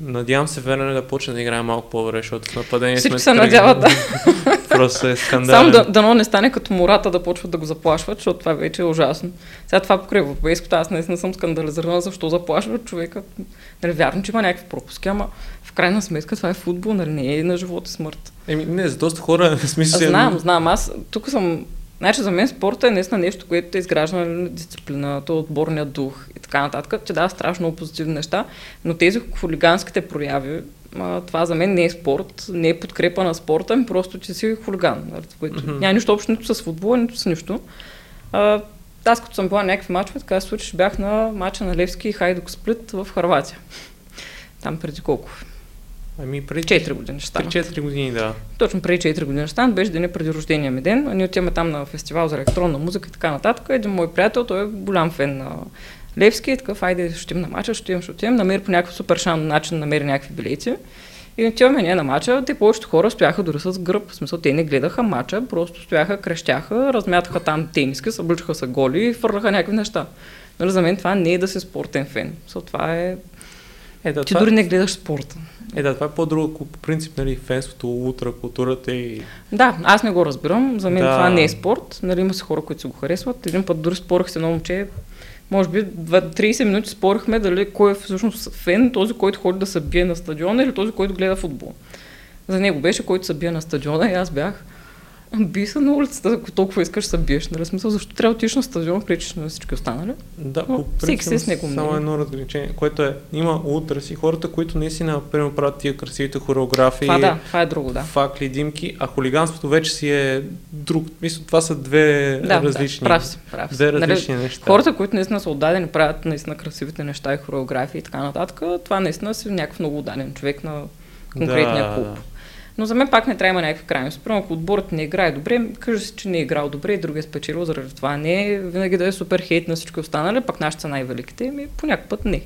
Надявам се Вернер да почне да играе малко по-добре, защото в нападение Всички сме се надяват, да. просто е Само скандален. да, дано не стане като мората да почват да го заплашват, защото това вече е ужасно. Сега това покрай европейското, аз наистина съм скандализирана, защо заплашват човека. Нали, вярно, че има някакви пропуски, ама в крайна сметка това е футбол, нали, не е на живот и смърт. Еми, не, за доста хора, смисъл... Знам, знам, аз тук съм... Значи за мен спорта е наистина нещо, което те изгражда на дисциплината, отборния дух и така нататък, че дава страшно много позитивни неща, но тези хулиганските прояви, а, това за мен не е спорт, не е подкрепа на спорта, ми просто, че си хулиган, нали, което Мгм. няма нищо общо нито с футбола, нито с нищо. А, аз като съм била на някакви мачове, така се случи, бях на мача на Левски и Хайдук Сплит в Харватия. Там преди колко? Ами, преди 4 години ще стана. 3-4 години, да. Точно преди 4 години ще стана, беше деня преди рождения ми ден. А Ние отиваме там на фестивал за електронна музика и така нататък. Един мой приятел, той е голям фен на Левски и такъв, айде, ще отидем на мача, ще отидем, ще отидем. Намери по някакъв супер шан начин, намери някакви билети. И отиваме ние на мача, те повечето хора стояха дори с гръб, в смисъл те не гледаха мача, просто стояха, крещяха, размятаха там тениски, събличаха се голи и фърляха някакви неща. Нали, за мен това не е да си спортен фен. So, това е... Е, да, Ти това, дори не гледаш спорта. е, да, това е по-друго, по принцип, нали, фенството, ултракултурата и... Да, аз не го разбирам. За мен Да. това не е спорт. Нали, има си хора, които си го харесват. Един път дори спорих с едно момче, може би два- 30 минути спорихме дали кой е всъщност фен, този, който ходи да се бие на стадиона или този, който гледа футбол. За него беше, който се бие на стадиона и аз бях би се на улицата, ако толкова искаш се биеш. Нали? Смисъл, защо трябва да отидеш на стадион, пречиш на всички останали? Да, Но по всеки си принцип, с него само мнение. едно разграничение, което е, има ултраси, хората, които наистина, примерно, правят тия красивите хореографии, Това да, това е друго, да. факли, димки, а хулиганството вече си е друг. Мисля, това са две Да, различни, да, прав си, прав си. две Нали, различни неща. Хората, които наистина са отдадени, правят наистина красивите неща и хореографии и така нататък, това наистина си някакъв много отдаден човек на конкретния да, клуб. Но за мен пак не трябва някакви крайности. Примерно, ако отборът не играе добре, кажа си, че не е играл добре и другия е спечелил заради това. Не е винаги да е супер хейт на всички останали, пък нашите са най-великите, ми по някакъв път не.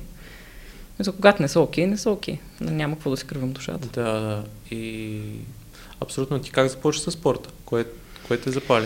За когато не са окей, не са окей. Няма какво да си кривам душата. Да, да. И абсолютно ти как започва с спорта? Кое, кое те запали?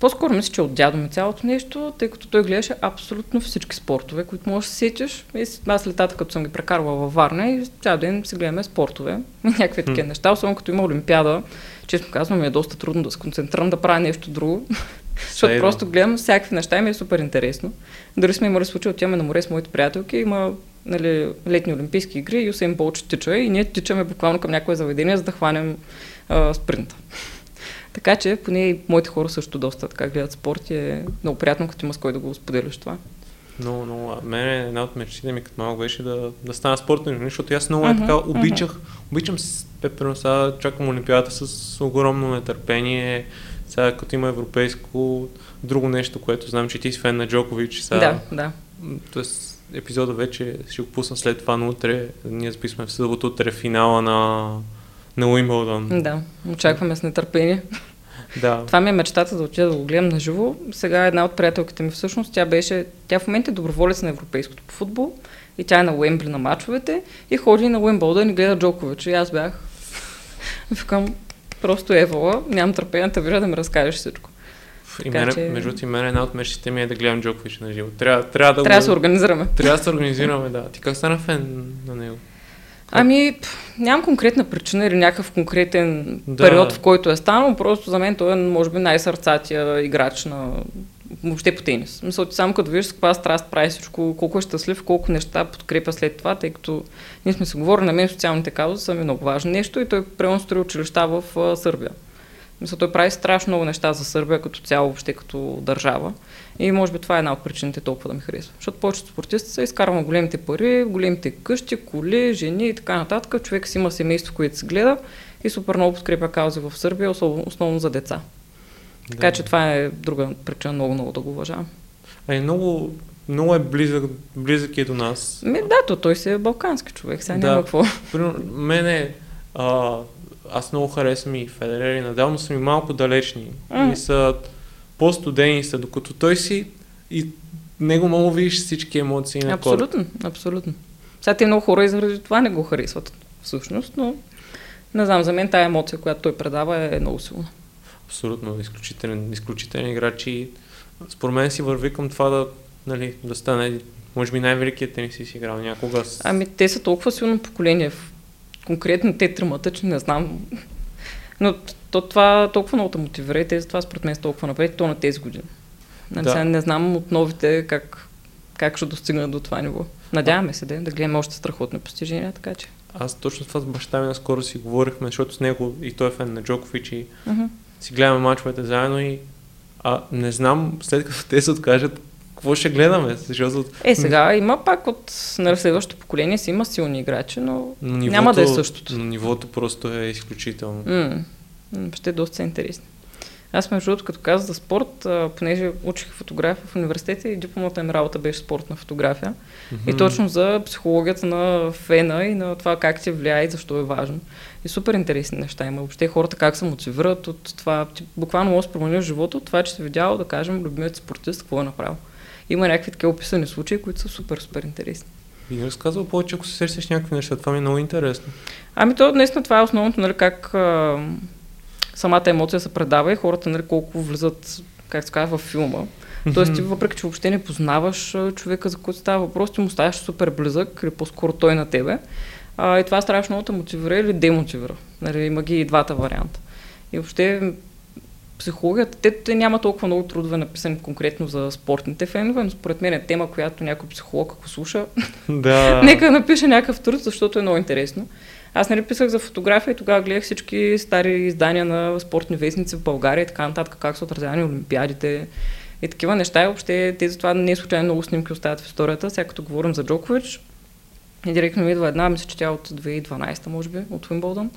По-скоро мисля, че от дядо ми цялото нещо, тъй като той гледаше абсолютно всички спортове, които можеш да се сетиш. И аз летата, като съм ги прекарвала във Варна и цял ден си гледаме спортове. Някакви такива неща, особено като има Олимпиада. Честно казвам, ми е доста трудно да се концентрирам да правя нещо друго. Защото просто гледам всякакви неща и ми е супер интересно. Дори сме имали случай, отиваме на море с моите приятелки, има нали, летни олимпийски игри и Усейн Болт ще тича и ние тичаме буквално към някое заведение, за да хванем а, спринта. Така че поне и моите хора също доста така гледат спорт и е много приятно, като има с кой да го споделяш това. Много, много. А Мен е една от мечтите ми като малък беше да, да стана спортен журналист, защото аз много е така обичах, обичам с пеперно, сега чакам Олимпиадата с огромно нетърпение, сега като има европейско, друго нещо, което знам, че ти си фен на Джокович, сега, Да, да. Тоест, епизода вече ще го пусна след това, но утре, ние записваме в събота, утре финала на, на Уимбълдън. Да, очакваме с нетърпение. Да. Това ми е мечтата да отида да го гледам на живо. Сега една от приятелките ми всъщност, тя беше, тя в момента е доброволец на европейското по футбол и тя е на Уембли на мачовете и ходи на Уимбълдън и гледа Джокович. И аз бях, викам, просто евала, нямам търпение да видя да ми разкажеш всичко. И Така мене, че- между и мен една от мечтите ми е да гледам Джокович на живо. Трябва, трябва да Трябва да го... се организираме. Трябва да се организираме, да. Ти как стана фен на него? Ами, нямам конкретна причина или някакъв конкретен Да. период, в който е станал. Просто за мен той е, може би, най-сърцатия играч на въобще по тенис. Мисля, че само като виждаш с каква страст прави всичко, колко е щастлив, колко неща подкрепя след това, тъй като ние сме си говорили, на мен социалните каузи са ми много важно нещо и той прямо строи училища в Сърбия. Мисля, той прави страшно много неща за Сърбия като цяло, въобще като държава. И може би това е една от причините толкова да ми харесва. Защото повечето спортисти са изкарват големите пари, големите къщи, коли, жени и така нататък. Човек си има семейство, което се гледа и супер много подкрепя каузи в Сърбия, основно за деца. Така Да. че това е друга причина много, много да го уважавам. А и много, много е близък, близък и до нас. Ми, да, то той си е балкански човек, сега Да. няма какво. Мене, а, аз много харесвам и Федерер и Надал, но са ми малко далечни. М. И са по-студени са, докато той си и него много видиш всички емоции на корта. Абсолютно, абсолютно. Сега те много хора заради това не го харесват всъщност, но не знам, за мен тая емоция, която той предава е много силна. Абсолютно, изключителен, изключителен играч и според мен си върви към това да, нали, да стане, може би най-великият тенисист играл някога. С... Ами те са толкова силно поколение, в... конкретно те тримата, че не знам. Но то това толкова много те мотивира и те затова според мен са толкова напред, то на тези години. Нали, Да. сега не знам от новите как, как ще достигнат до това ниво. Надяваме се да, да гледаме още страхотни постижения, така че. Аз точно това с баща ми наскоро си говорихме, защото с него и той е фен на Джокович и Мгм. си гледаме мачовете заедно и а, не знам, след като те се откажат, какво ще гледаме, защото Е, сега има пак от нали, следващото поколение си има силни играчи, но но нивото, няма да е същото. Но нивото просто е изключително. М, ще е доста интересно. Аз между другото, като казах за спорт, а, понеже учих фотография в университета и дипломата ми работа беше спортна фотография. И Мгм. точно за психологията на фена и на това как ти влияе и защо е важно. И супер интересни неща има. Въобще хората как се мотивират от това. Ти буквално може да промениш живота от това, че си видял, да кажем, любимият спортист, какво е направил. Има някакви такива описани случаи, които са супер, супер интересни. Би разказвал повече, ако се сещаш някакви неща. Това ми е много интересно. Ами то наистина това е основното, нали, как а, самата емоция се предава и хората нали, колко влизат, как се казва, в филма. Тоест ти въпреки, че въобще не познаваш човека, за който става въпрос, ти му ставаш супер близък или по-скоро той на тебе. А, и това страшно много те мотивира или демотивира. Нали, има ги и двата варианта. И въобще психологията, те, те няма толкова много трудове написани конкретно за спортните фенове, но според мен е тема, която някой психолог, ако слуша, да. Нека напише някакъв труд, защото е много интересно. Аз нали писах за фотография и тогава гледах всички стари издания на спортни вестници в България и така нататък, как са отразявани олимпиадите и такива неща. И въобще те затова не е случайно много снимки остават в историята. Сега като говорим за Джокович, и директно ми идва една, мисля, че тя е от 2012, може би, от Уимбълдън.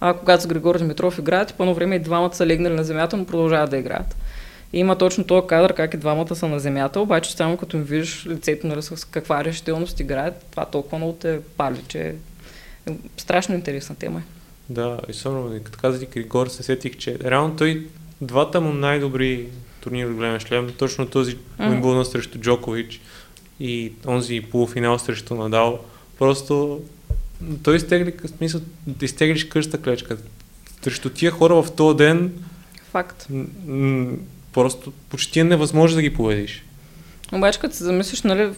А когато с Григор Димитров играят, и по едно време и двамата са легнали на земята, но продължават да играят. И има точно този кадър, как и двамата са на земята, обаче само като им виждаш лицето, нали, с каква решителност играят, това толкова много те пали, че е страшно интересна тема. е. Да, и особено като казах и Григор, се сетих, че реално той двата му най-добри турнири от голям шлем, точно този. Уимбълдън срещу Джокович и онзи полуфинал срещу Надал, просто той изтегли, в смисъл, да изтеглиш къща клечка. Срещу тия хора в този ден Факт. м- м- просто почти е невъзможно да ги победиш. Обаче като се замислиш, нали,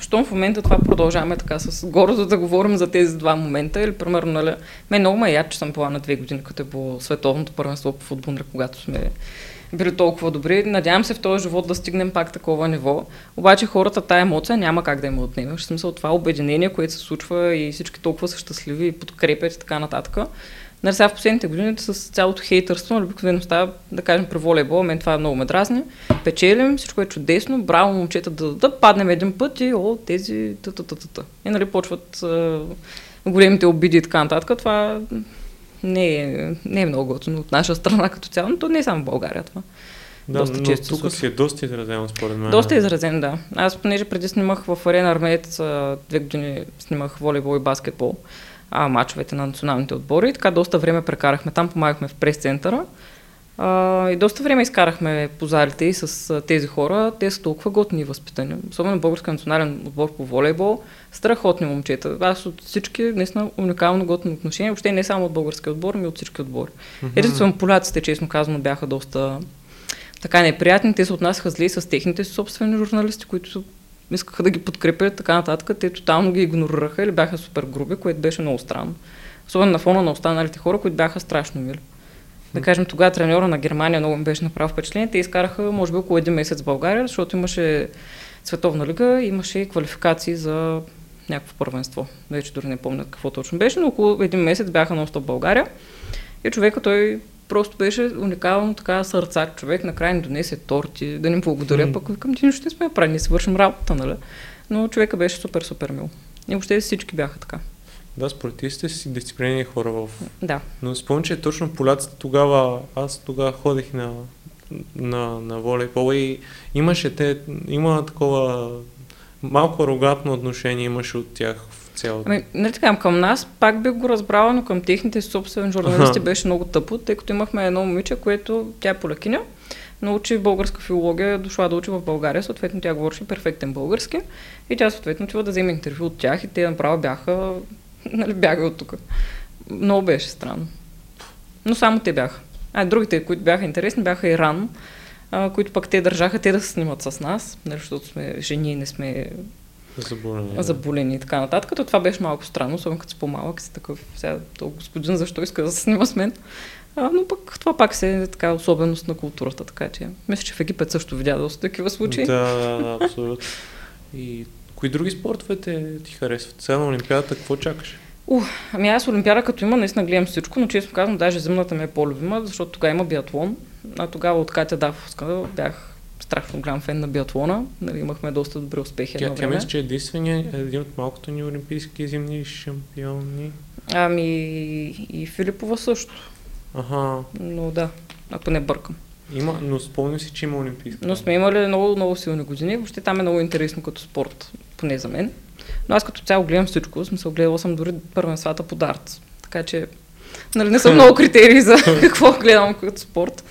щом в момента това продължаваме така с гордо да говорим за тези два момента, или примерно, нали, мен много ме яд, че съм била на две години, като е по световното първенство по футбол, нали, когато сме били толкова добри. Надявам се в този живот да стигнем пак такова ниво. Обаче хората тая емоция няма как да им отнемеш. В смисъл това обединение, което се случва и всички толкова са щастливи и подкрепят и така нататък. Нали, сега в последните години с цялото хейтърство, нали, обикновено става, да кажем, при волейбол, мен това много ме дразни. Печелим, всичко е чудесно, браво момчета да, да паднем един път и о, тези та та та та. И нали почват големите обиди и така нататък. Това не е, не е много готино от наша страна като цяло, но то не е само в България това. Да, Доста но често тук си е доста изразено според мен. Доста е изразен, да. Аз понеже преди снимах в Арена Армеец, две години снимах волейбол и баскетбол, а, мачовете на националните отбори. И така доста време прекарахме там, помагахме в прес-центъра. А, и доста време изкарахме по залите и с тези хора. Те са толкова готини и възпитани. Особено българска национален отбор по волейбол. Страхотни момчета. Аз от всички наистина уникално готино отношение. Въобще не само от българския отбор, но и от всички отбори. Мгм. Единствено поляците, честно казано, бяха доста така неприятни. Те се отнасяха зле с техните собствени журналисти, които искаха да ги подкрепят, така нататък. Те тотално ги игнорираха или бяха супер груби, което беше много странно. Особено на фона на останалите хора, които бяха страшно мили. Да кажем, тогава треньора на Германия много ми беше направил впечатление. Те изкараха, може би, около един месец в България, защото имаше световна лига, имаше и квалификации за някакво първенство. Вече дори не помня какво точно беше, но около един месец бяха на в България. И човека той просто беше уникално така сърцак човек, накрая ни донесе торти, да ни благодаря, пък викам, ти нищо не сме правили, ние си вършим работа, нали? Но човека беше супер, супер мил. И въобще всички бяха така. Да, спортистите си дисциплинирани хора в... Да. Но спомням, че точно поляците тогава, аз тогава ходих на, на, на волейбол и имаше те, има такова малко арогантно отношение имаше от тях в цялото. Ами, нали така, към нас пак бих го разбрала, но към техните собствени журналисти беше много тъпо, тъй като имахме едно момиче, което тя е полякиня, научи българска филология, дошла да учи в България, съответно тя говореше перфектен български и тя съответно отива да вземе интервю от тях и те направо бяха, нали, бяга от тук. Много беше странно. Но само те бяха. А другите, които бяха интересни, бяха Иран, а, които пък те държаха те да се снимат с нас, нали, защото сме жени и не сме Заболени. заболени и така нататък. То това беше малко странно, особено като си по-малък си такъв, сега, то господин защо иска да се снима с мен. А, но пък това пак се е така особеност на културата, така че мисля, че в Египет също видя доста такива случаи. Да, абсолютно. И кои други спортове те ти харесват? Сега на Олимпиадата какво чакаш? Ух, ами аз Олимпиада като има, наистина гледам всичко, но честно казвам, даже зимната ми е по-любима, защото тогава има биатлон. А тогава от Катя Дафовска бях страшно голям фен на биатлона. Нали, имахме доста добри успехи. Тя, едно тя време. мисля, че е единствения, един от малкото ни олимпийски зимни шампиони. Ами и Филипова също. Ага. Но да, ако не бъркам. Има, но спомням си, че има олимпийски. Но сме имали много, много силни години. Въобще там е много интересно като спорт, поне за мен. Но аз като цяло гледам всичко. Смисъл, гледала съм дори първенствата по дартс. Така че нали, не са много критерии за какво гледам като спорт.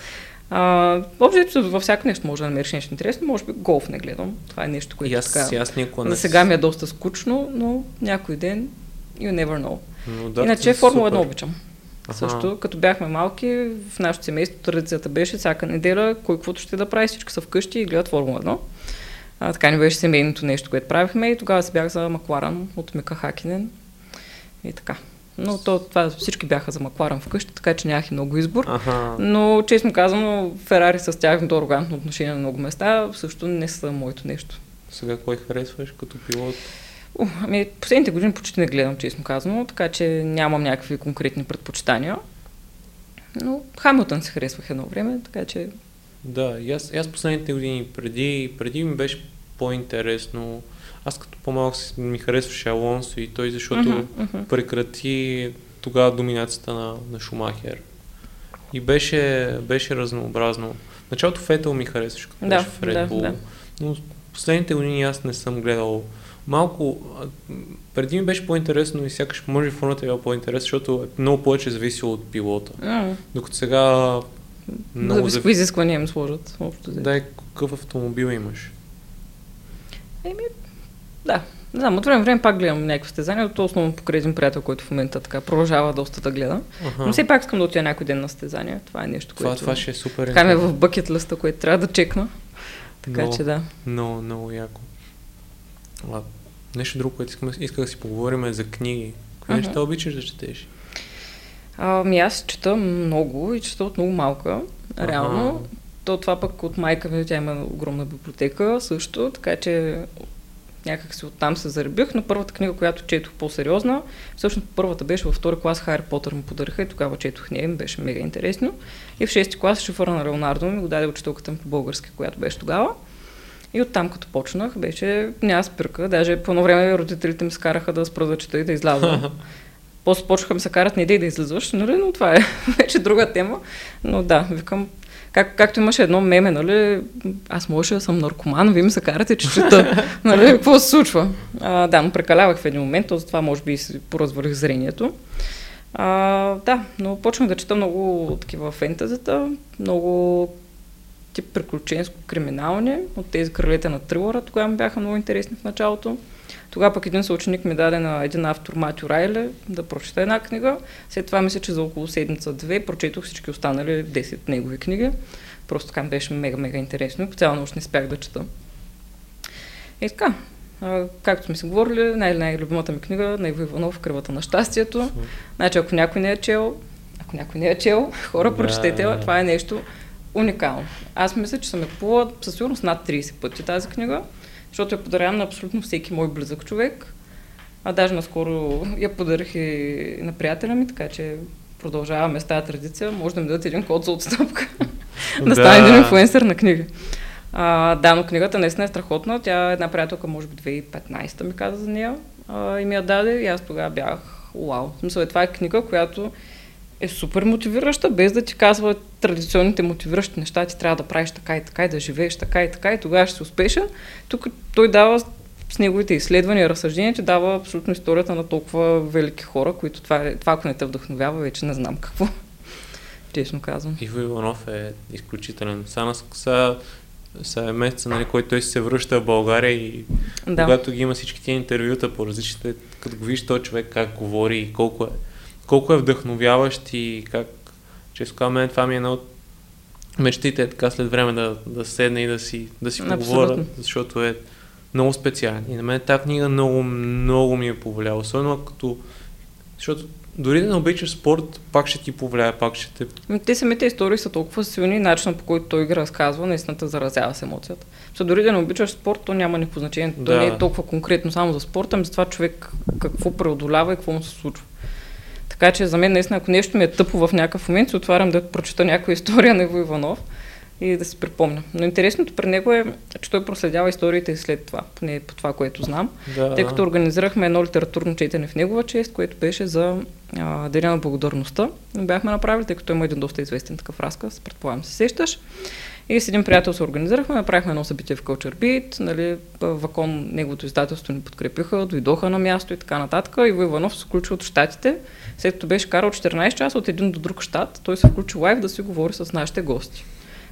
А, общо във всяко нещо може да намериш нещо интересно. Може би голф не гледам. Това е нещо, което аз, така... аз никога не За сега ми е доста скучно, но някой ден you never know. Но Да, Иначе Формула 1 супер. обичам. Аха. Също, като бяхме малки, в нашото семейство традицията беше всяка неделя, кой каквото ще да прави, всички са вкъщи и гледат Формула 1. А, така ни беше семейното нещо, което правихме и тогава си бях за Макларан от Мика Хакинен. И така. Но то, това всички бяха за Макларан вкъщи, така че нямах и много избор. Ага. Но честно казано, Ферари с тяхното арогантно отношение на много места също не са моето нещо. Сега кой харесваш като пилот? О, ами, последните години почти не гледам, честно казано, така че нямам някакви конкретни предпочитания. Но Хамилтън се харесвах едно време, така че Да, и аз, аз последните години преди, преди ми беше по-интересно. Аз като по-малък ми харесваше Алонсо и той, защото Мгм, мгм. прекрати тогава доминацията на, на Шумахер. И беше, беше разнообразно. Началото Фетъл ми харесваше, като Да, беше в Red да, Bull, да. но последните години аз не съм гледал малко, преди ми беше по-интересно и сякаш може формата е била по-интересна, защото е много повече зависело от пилота. М, Докато сега много зависи зав... какви изисквания им сложат. Общо. Дай какъв автомобил имаш. Еми, да. Не знам, от време време пак гледам някакви състезания, то основно покрай един приятел, който в момента така продължава доста да гледа. Аха. Но все пак искам да отида някой ден на състезания. Това е нещо, това, което това ще е супер. така ми е в бъкет листа, което трябва да чекна. Така Много. че да. Много, много яко. А, нещо друго, което искам, исках да си поговорим е за книги. Кои Мгм. неща обичаш да четеш? Ами аз чета много и чета от много малка. Реално. Аха. То това пък от майка ми, тя има огромна библиотека също, така че някак си оттам се заребих, но първата книга, която четох по-сериозна, всъщност първата беше във втори клас Хари Потър му подариха и тогава четох нея, ми беше мега интересно. И в шести клас шифъра на Леонардо ми го даде учителката ми по български, която беше тогава. И оттам като почнах, беше няма спирка. Даже по едно време родителите ми скараха да спра да чета и да изляза. После почнаха ми се карат не идей да излизаш, нали? но това е вече друга тема. Но да, викам, как, както имаше едно меме, нали, аз можеше да съм наркоман, вие ми се карате, че чета. нали, какво се случва? А, да, но прекалявах в един момент, то затова може би си поразвалих зрението. А, да, но почнах да чета много такива фентазета, много тип приключенско-криминални, от тези кралете на трилъра, тогава ми бяха много интересни в началото. Тогава пък един съученик ми даде на един автор Матю Райле да прочета една книга. След това мисля, че за около седмица-две прочетох всички останали 10 негови книги. Просто така беше мега-мега интересно и по цяла нощ не спях да чета. И така, а, както сме си говорили, най- най-любимата ми книга на Иво Иванов «Кръвата на щастието». Значи, ако някой не е чел, ако някой не е чел, хора, Да, прочетете, да. това е нещо уникално. Аз мисля, че съм я купувала със сигурност над 30 пъти тази книга, защото я подарявам на абсолютно всеки мой близък човек. А даже наскоро я подарих и на приятеля ми, така че продължаваме с тази традиция. Може да ми дадат един код за отстъпка. да стане един инфлуенсър на книги. А, да, но книгата наистина е страхотна. Тя е една приятелка, може би 2015 ми каза за нея а, и ми я даде и аз тогава бях вау. Смисъл, е, това е книга, която е супер мотивираща, без да ти казва традиционните мотивиращи неща, ти трябва да правиш така и така и да живееш така и така и тогава ще си успешен. Тук той дава с неговите изследвания и разсъждения, ти дава абсолютно историята на толкова велики хора, които това, това ако не те вдъхновява, вече не знам какво. Честно казвам. Иво Иванов е изключителен. Сега, сега, сега е месеца, нали, който той се връща в България и Да. когато ги има всички тия интервюта по различните, като го видиш този човек как говори и колко е, колко е вдъхновяващ и как, често казвам, мен това ми е една от мечтите, така след време да, да седне и да си, да си поговоря, Абсолютно. защото е много специален. И на мен тази книга много, много ми е повлияла. Особено като... Защото дори да не обичаш спорт, пак ще ти повлияе, пак ще те... Ами, те самите истории са толкова силни, начинът по който той ги разказва, наистина те заразява с емоцията. Защото дори да не обичаш спорт, то няма никакво значение. Да. То не е толкова конкретно само за спорта, ами за това човек какво преодолява и какво му се случва. Така че за мен наистина, ако нещо ми е тъпо в някакъв момент, се отварям да прочета някоя история на Иво Иванов и да си припомня. Но интересното при него е, че той проследява историите и след това, поне по това, което знам. Да. Тъй като организирахме едно литературно четене в негова чест, което беше за а, Деня на благодарността. Бяхме направили, тъй като има един доста известен такъв разказ, предполагам се сещаш. И с един приятел се организирахме, направихме едно събитие в Culture Beat, нали, Вакон, неговото издателство ни подкрепиха, дойдоха на място и така нататък. Иво Иванов се включи от щатите, след като беше карал 14 часа от един до друг щат, той се включи лайв да си говори с нашите гости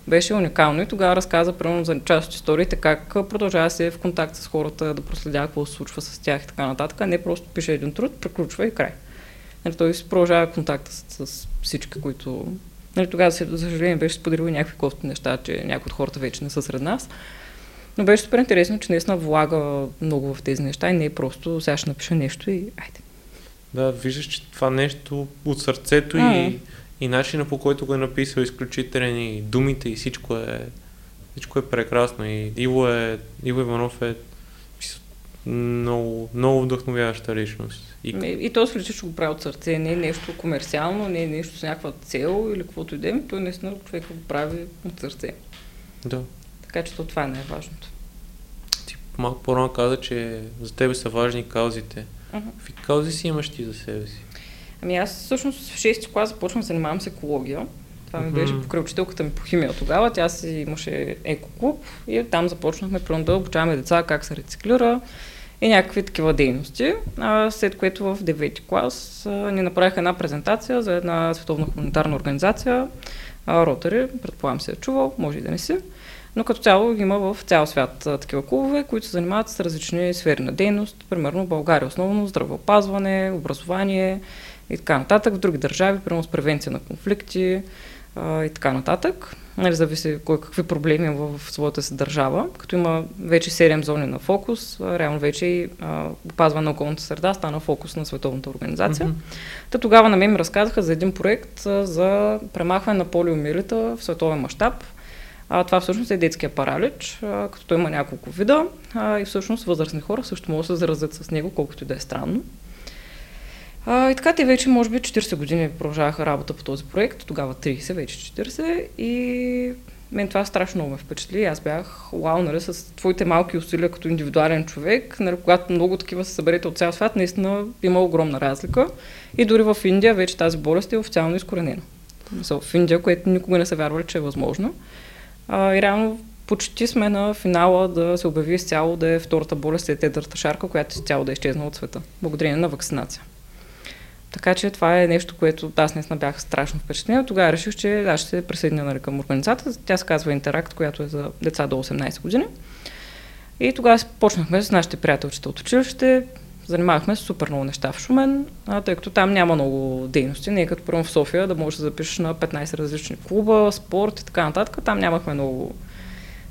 беше уникално и тогава разказа примерно за част от историите, как продължава се в контакт с хората, да проследява какво се случва с тях и така нататък, не просто пише един труд, приключва и край. Нали, той си продължава контакта с, с всички, които... Нали, тогава, за съжаление, беше споделил някакви кофти неща, че някои от хората вече не са сред нас. Но беше супер интересно, че наистина влага много в тези неща и не е просто сега ще напиша нещо и айде. Да, виждаш, че това нещо от сърцето mm. и и начина по който го е написал е изключителен и думите и всичко е, всичко е прекрасно. И Иво, е, Иво Иванов е много, много вдъхновяваща личност. И, и то се че го прави от сърце, не е нещо комерциално, не е нещо с някаква цел или каквото и да е, той наистина човек го прави от сърце. Да. Така че това е най-важното. Ти малко по-рано каза, че за тебе са важни каузите. Uh-huh. Какви каузи си имаш ти за себе си? Ами аз всъщност в 6 клас започвам да занимавам с екология. Това ми беше покрай учителката ми по химия тогава. Тя си имаше екоклуб и там започнахме прямо да обучаваме деца как се рециклира и някакви такива дейности. А, след което в 9 клас а, ни направиха една презентация за една световна хуманитарна организация, Ротари, предполагам се е чувал, може и да не си. Но като цяло има в цял свят такива клубове, които се занимават с различни сфери на дейност. Примерно в България основно здравеопазване, образование, и така нататък. В други държави, примерно с превенция на конфликти а, и така нататък. Нали, зависи кой какви проблеми има в своята си държава. Като има вече 7 зони на фокус, а, реално вече и опазване на околната среда стана фокус на Световната организация. Mm-hmm. Та тогава на мен ми разказаха за един проект а, за премахване на полиомиелита в световен мащаб. А, това всъщност е детския паралич, а, като той има няколко вида а, и всъщност възрастни хора също могат да се заразят с него, колкото и да е странно. А, и така те вече, може би, 40 години продължаваха работа по този проект, тогава 30, вече 40 и мен това страшно ме впечатли. Аз бях, вау, нали, с твоите малки усилия като индивидуален човек, нали, когато много такива се съберете от цял свят, наистина има огромна разлика. И дори в Индия вече тази болест е официално изкоренена. В Индия, което никога не са вярвали, че е възможно. А, и реално почти сме на финала да се обяви изцяло да е втората болест, е тедрата шарка, която изцяло да е изчезна от света, благодарение на вакцинация. Така че това е нещо, което аз наистина бях страшно впечатлена. Тогава реших, че аз ще се присъединя нали, към организацията. Тя се казва Интеракт, която е за деца до 18 години. И тогава почнахме с нашите приятелчета от училище. Занимавахме с супер много неща в Шумен, а, тъй като там няма много дейности. Не е като първо в София да можеш да запишеш на 15 различни клуба, спорт и така нататък. Там нямахме много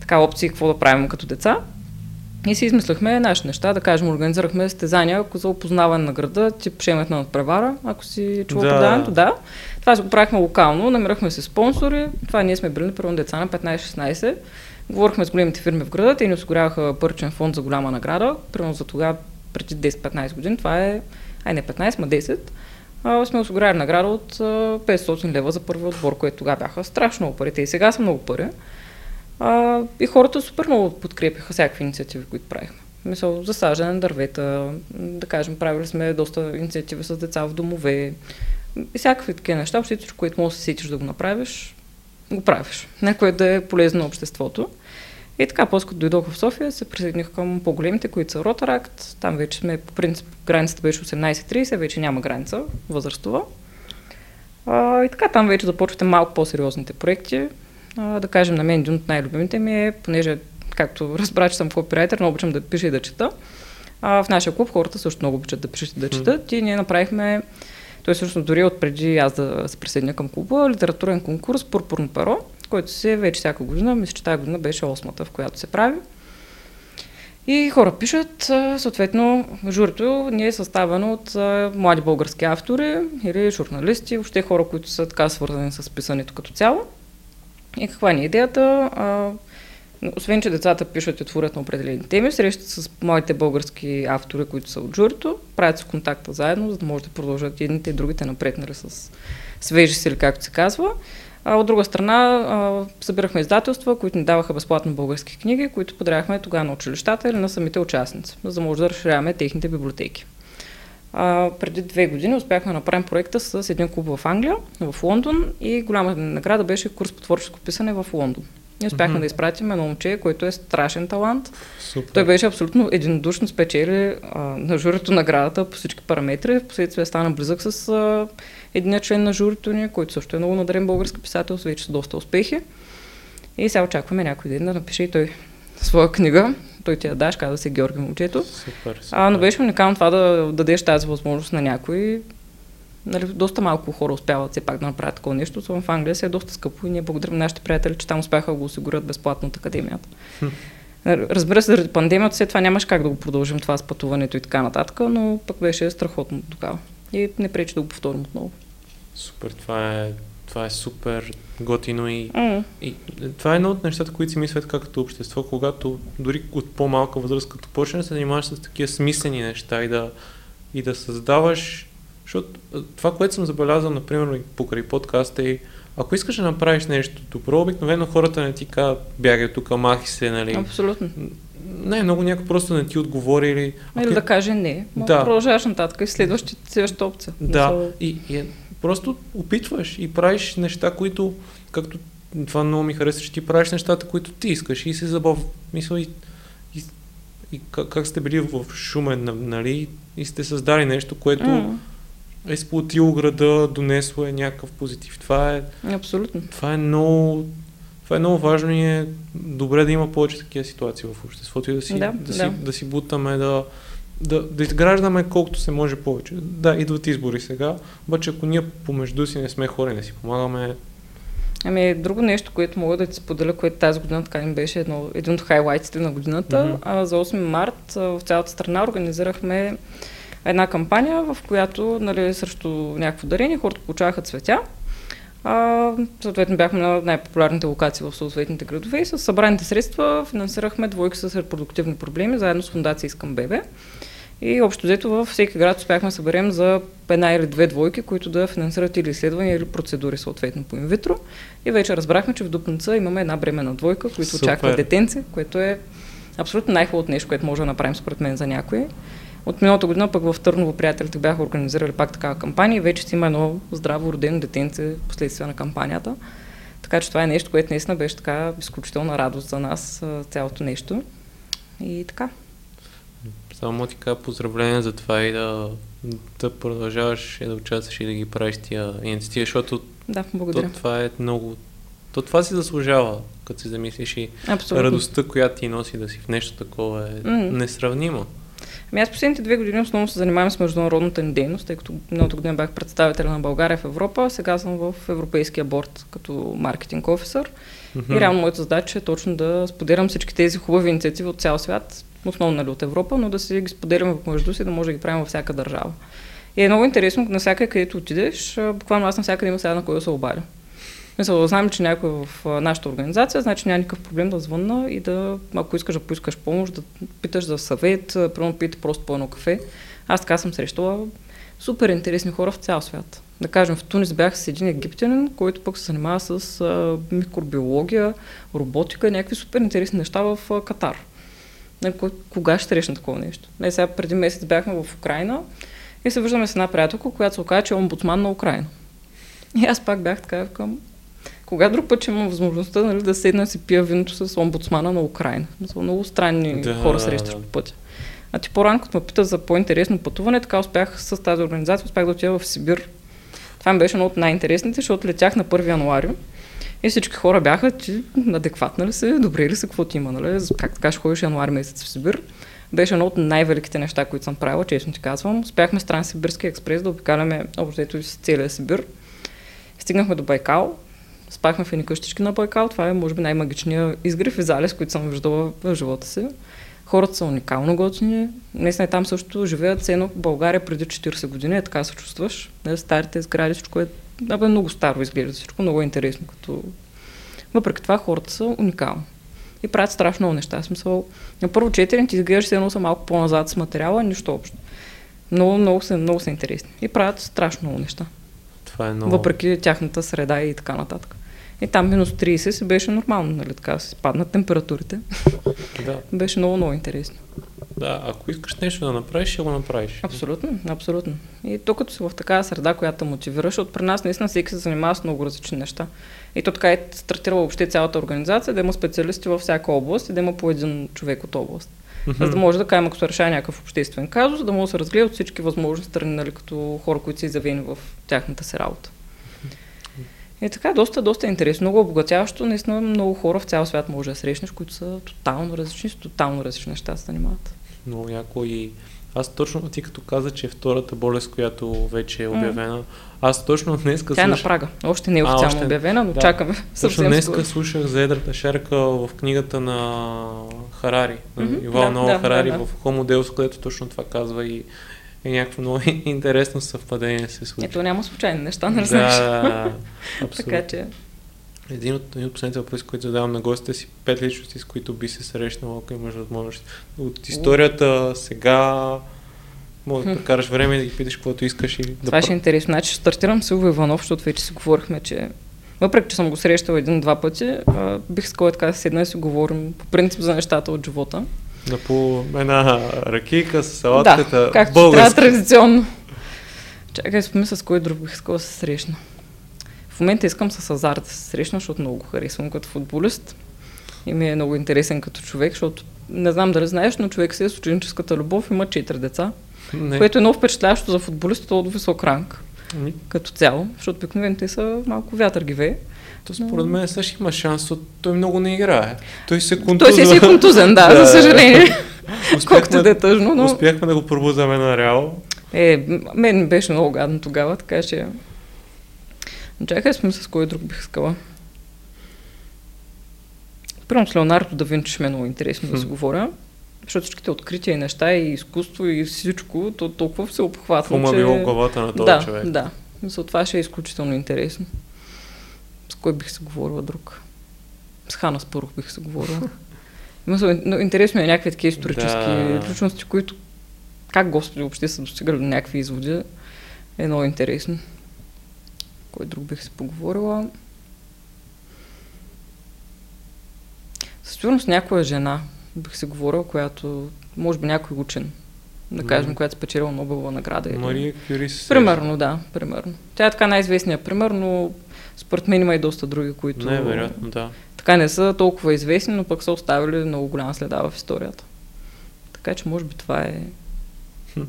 така опции какво да правим като деца. И си измислихме нашите неща, да кажем, организирахме стезания за опознаване на града, тип шемет на надпревара, ако си чува да. предаването, да. Това си го правихме локално, намирахме се спонсори, това ние сме били първо деца на 15-16. Говорихме с големите фирми в града, те ни осигуряваха пърчен фонд за голяма награда, примерно за тогава, преди 10-15 години, това е, ай не 15, ма 10, а, сме осигуряли награда от 500 лева за първи отбор, което тогава бяха страшно много пари. Те и сега са много пари. А, и хората супер много подкрепиха всякакви инициативи, които правихме. Мисъл, засаждане на дървета, да кажем, правили сме доста инициативи с деца в домове и всякакви такива неща. Всичко, което можеш да се сетиш да го направиш, го правиш. Някое да е полезно на обществото. И така, после като дойдох в София, се присъединих към по-големите, които са Ротаракт. Там вече сме, по принцип, границата беше 18-30, вече няма граница възрастова. А, и така, там вече започвате малко по-сериозните проекти а, да кажем, на мен един от най-любимите ми е, понеже, както разбра, че съм копирайтер, много обичам да пиша и да чета. А, в нашия клуб хората също много обичат да пишат и да четат. И ние направихме, той всъщност дори от преди аз да се присъединя към клуба, литературен конкурс Пурпурно перо, който се вече всяка година, мисля, че тази година беше осмата, в която се прави. И хора пишат, съответно, журито ни е съставено от млади български автори или журналисти, въобще хора, които са така свързани с писането като цяло. И каква ни е идеята? Освен, че децата пишат и творят на определени теми, срещат с моите български автори, които са от журито, правят се контакта заедно, за да може да продължат едните и другите напред, нали, с свежи сили, както се казва. А от друга страна, събирахме издателства, които ни даваха безплатно български книги, които подаряхме тогава на училищата или на самите участници, за да може да разширяваме техните библиотеки. А, преди две години успяхме да направим проекта с един клуб в Англия, в Лондон и голяма награда беше курс по творческо писане в Лондон. Ние успяхме mm-hmm. да изпратим едно момче, който е страшен талант. Супер. Той беше абсолютно единодушно спечели а, на журито наградата по всички параметри. Впоследствие стана близък с а, един член на журито ни, който също е много надарен български писател, с вече с доста успехи. И сега очакваме някой ден да напише и той своя книга. Той ти я даш, казва се Георги момчето. Супер, супер. А, но беше уникално това да дадеш тази възможност на някой. Нали, доста малко хора успяват все пак да направят такова нещо, особено в Англия се е доста скъпо и ние благодарим нашите приятели, че там успяха да го осигурят безплатно от академията. Разбира се, заради пандемията след това нямаш как да го продължим това с пътуването и така нататък, но пък беше страхотно тогава. И не пречи да го повторим отново. Супер, това е, това е супер готино и, Mm. и това е едно от нещата, които си мислят както общество, когато дори от по-малка възраст, като почнеш да се занимаваш с такива смислени неща и да, и да създаваш, защото това, което съм забелязал, например, покрай подкаста и ако искаш да направиш нещо добро, обикновено хората не ти казват, бягай тук, махи се, нали. Абсолютно. Не, много някой просто не ти отговори или... Или да каже не, но Да. продължаваш нататък и следващата, следващата опция. Да, Мисъл, и, и е- просто опитваш и правиш неща, които, както това много ми харесва, че ти правиш нещата, които ти искаш и се забав, мисъл и, и, и как, как сте били в Шумен, на- нали, и сте създали нещо, което м, е сплотило града, донесло е някакъв позитив. Това е, Абсолютно. това е много, това е много важно и е добре да има повече такива ситуации в обществото и да си, Да, да, си, да. да си бутаме, да, да, да изграждаме колкото се може повече. Да, идват избори сега, обаче ако ние помежду си не сме хора, не си помагаме, Ами, друго нещо, което мога да ти споделя, което тази година така им беше едно, един от хайлайтите на годината. Мгм. А, за 8 март а, в цялата страна организирахме една кампания, в която нали, срещу някакво дарение хората получаваха цветя. А, съответно бяхме на най-популярните локации в съответните градове и с събраните средства финансирахме двойки с репродуктивни проблеми, заедно с фундация Искам Бебе. И общо взето във всеки град успяхме да съберем за една или две двойки, които да финансират или изследвания, или процедури съответно по инвитро. И вече разбрахме, че в Дупница имаме една бременна двойка, които Супер. очаква детенце, което е абсолютно най-хубавото нещо, което може да направим според мен за някой. От миналата година пък в Търново приятелите бяха организирали пак такава кампания и вече си има едно здраво родено детенце последствие на кампанията. Така че това е нещо, което наистина беше така изключителна радост за нас, цялото нещо. И така. само ти кажа поздравления за това и да, да продължаваш и да участваш и да ги правиш тия инициативи, защото Да, то, благодаря. това е много... То това си заслужава, като си замислиш и Абсолютно. радостта, която ти носи да си в нещо такова е М. несравнима. Ами аз последните две години основно се занимавам с международната ни дейност, тъй като миналата година бях представител на България в Европа, сега съм в Европейския борт като маркетинг офисър. Мгм. И реално моята задача е точно да споделям всички тези хубави инициативи от цял свят, основно нали, от Европа, но да си ги споделяме помежду си, да може да ги правим във всяка държава. И е много интересно, навсякъде където отидеш, буквално аз навсякъде има сега на кой да се обадя. Мисля, знам, че някой в нашата организация, значи няма никакъв проблем да звънна и да, ако искаш да поискаш помощ, да питаш за съвет, примерно пийте просто по едно кафе. Аз така съм срещала супер интересни хора в цял свят. Да кажем, в Тунис бях с един египтянин, който пък се занимава с микробиология, роботика и някакви супер интересни неща в Катар. Кога ще срещна такова нещо? Не, сега преди месец бяхме в Украина и се виждаме с една приятелка, която се оказа, че е омбудсман на Украина. И аз пак бях така към кога друг път ще имам възможността нали, да седна и си пия виното с омбудсмана на Украина. Мисля, Много странни Да, хора срещаш да. по пътя. А ти по-рано, като ме пита за по-интересно пътуване, така успях с тази организация, успях да отида в Сибир. Това ми беше едно от най-интересните, защото летях на 1 януари и всички хора бяха, че адекватна ли се, добре ли се, какво ти има, нали? Как така ще ходиш януари месец в Сибир. Беше едно от най-великите неща, които съм правила, честно ти казвам. Успяхме с Транссибирския експрес да обикаляме общо с целия Сибир. Стигнахме до Байкал, спахме в едни къщички на Байкал. Това е, може би, най-магичният изгрев и залез, които съм виждала в живота си. Хората са уникално готини. Наистина там също живеят цено в България преди 40 години, е така се чувстваш. Старите сгради, всичко е абе, много старо изглежда, всичко много е интересно. Като... Въпреки това хората са уникални. И правят страшно много неща. Смисъл, на първо четене ти изглеждаш едно са малко по-назад с материала, нищо общо. Много, много са, много са интересни. И правят страшно много неща. Това е много... Въпреки тяхната среда и така нататък. И там минус 30 си беше нормално, нали така, си спаднат температурите. Да. беше много, много интересно. Да, ако искаш нещо да направиш, ще го направиш. Абсолютно, абсолютно. И то като си в такава среда, която мотивира, защото при нас наистина всеки се занимава с много различни неща. И то така е стартира въобще цялата организация, да има специалисти във всяка област и да има по един човек от област. Mm-hmm. За да може да кажем, ако се решава някакъв обществен казус, да може да се разгледа от всички възможни страни, нали, като хора, които са изявени в тяхната си работа. И така, доста, доста интересно, много обогатяващо. Наистина много хора в цял свят може да срещнеш, които са тотално различни, с тотално различни неща се занимават. Много яко и аз точно, ти като каза, че е втората болест, която вече е обявена, mm. аз точно днес Тя слуш... е на прага. Още не е официално още... обявена, но да. чакаме Точно днес слушах за едрата шерка в книгата на Харари, на mm-hmm. Ивал да, Нова да, Харари да, да. в Homo Deus, където точно това казва и е някакво много интересно съвпадение се случи. Ето няма случайни неща, не знаеш. Да, така че... Един от, един от последните въпроси, които задавам на гостите си, пет личности, с които би се срещнал, ако имаш възможност. От историята, сега, може да прекараш време и да ги питаш каквото искаш. И да Това ще е интересно. Значи стартирам с Иво Иванов, защото вече си говорихме, че въпреки, че съм го срещал един-два пъти, а, бих искала така да седна и си говорим по принцип за нещата от живота. Да по една ракийка с салатката. Да, както българска. трябва традиционно. Чакай, спомисля с кой друг бих искала да се срещна. В момента искам с Азар да се срещна, защото много го харесвам като футболист. И ми е много интересен като човек, защото не знам дали знаеш, но човек си е с ученическата любов, има четири деца. Не. Което е много впечатляващо за футболистите от висок ранг. Ами. Като цяло, защото обикновено те са малко вятър ги вее. То според мен също има шанс, той много не играе. Той се контуза. Той си е контузен, да, да, за съжаление. Колкото да е тъжно, но... Успяхме да го пробузаме на Реал. Е, мен беше много гадно тогава, така че... Чакай сме с кой друг бих искала. Първо с Леонардо да Винчи ми е много интересно да си говоря. Защото всичките открития и неща и изкуство и всичко, то толкова се обхватва. Какво че... било главата на този да, човек? Да, за това ще е изключително интересно. С кой бих се говорила друг? С Хана Спорух бих се говорила. Но интересно е някакви такива исторически да. личности, които как Господи въобще са достигали до някакви изводи. Е много интересно. Кой друг бих се поговорила? Със сигурност някоя жена бих се говорила, която, може би някой учен, да кажем, mm. която спечелила Нобелова награда. Мария Кюри Примерно, да, примерно. Тя е така най-известният пример, но според мен има и доста други, които... Не, вероятно, да. Така не са толкова известни, но пък са оставили много голяма следа в историята. Така че може би това е... Хм.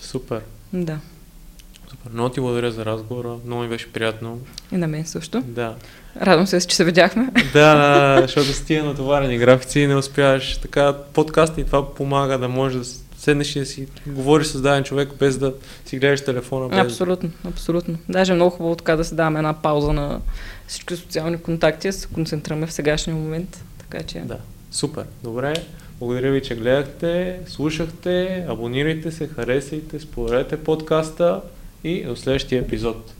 Супер. Да. Супер. Много ти благодаря за разговора. Много ми беше приятно. И на мен също. Да. Радвам се, че се видяхме. Да, да, защото с тия натоварени графици не успяваш. Така, подкаст и това помага да може да седнеш и да си говориш с даден човек, без да си гледаш телефона. Без... Абсолютно, абсолютно. Даже е много хубаво така да се даваме една пауза на всички социални контакти, да се концентрираме в сегашния момент. Така че... Да, супер. Добре. Благодаря ви, че гледахте, слушахте, абонирайте се, харесайте, споделете подкаста и до следващия епизод.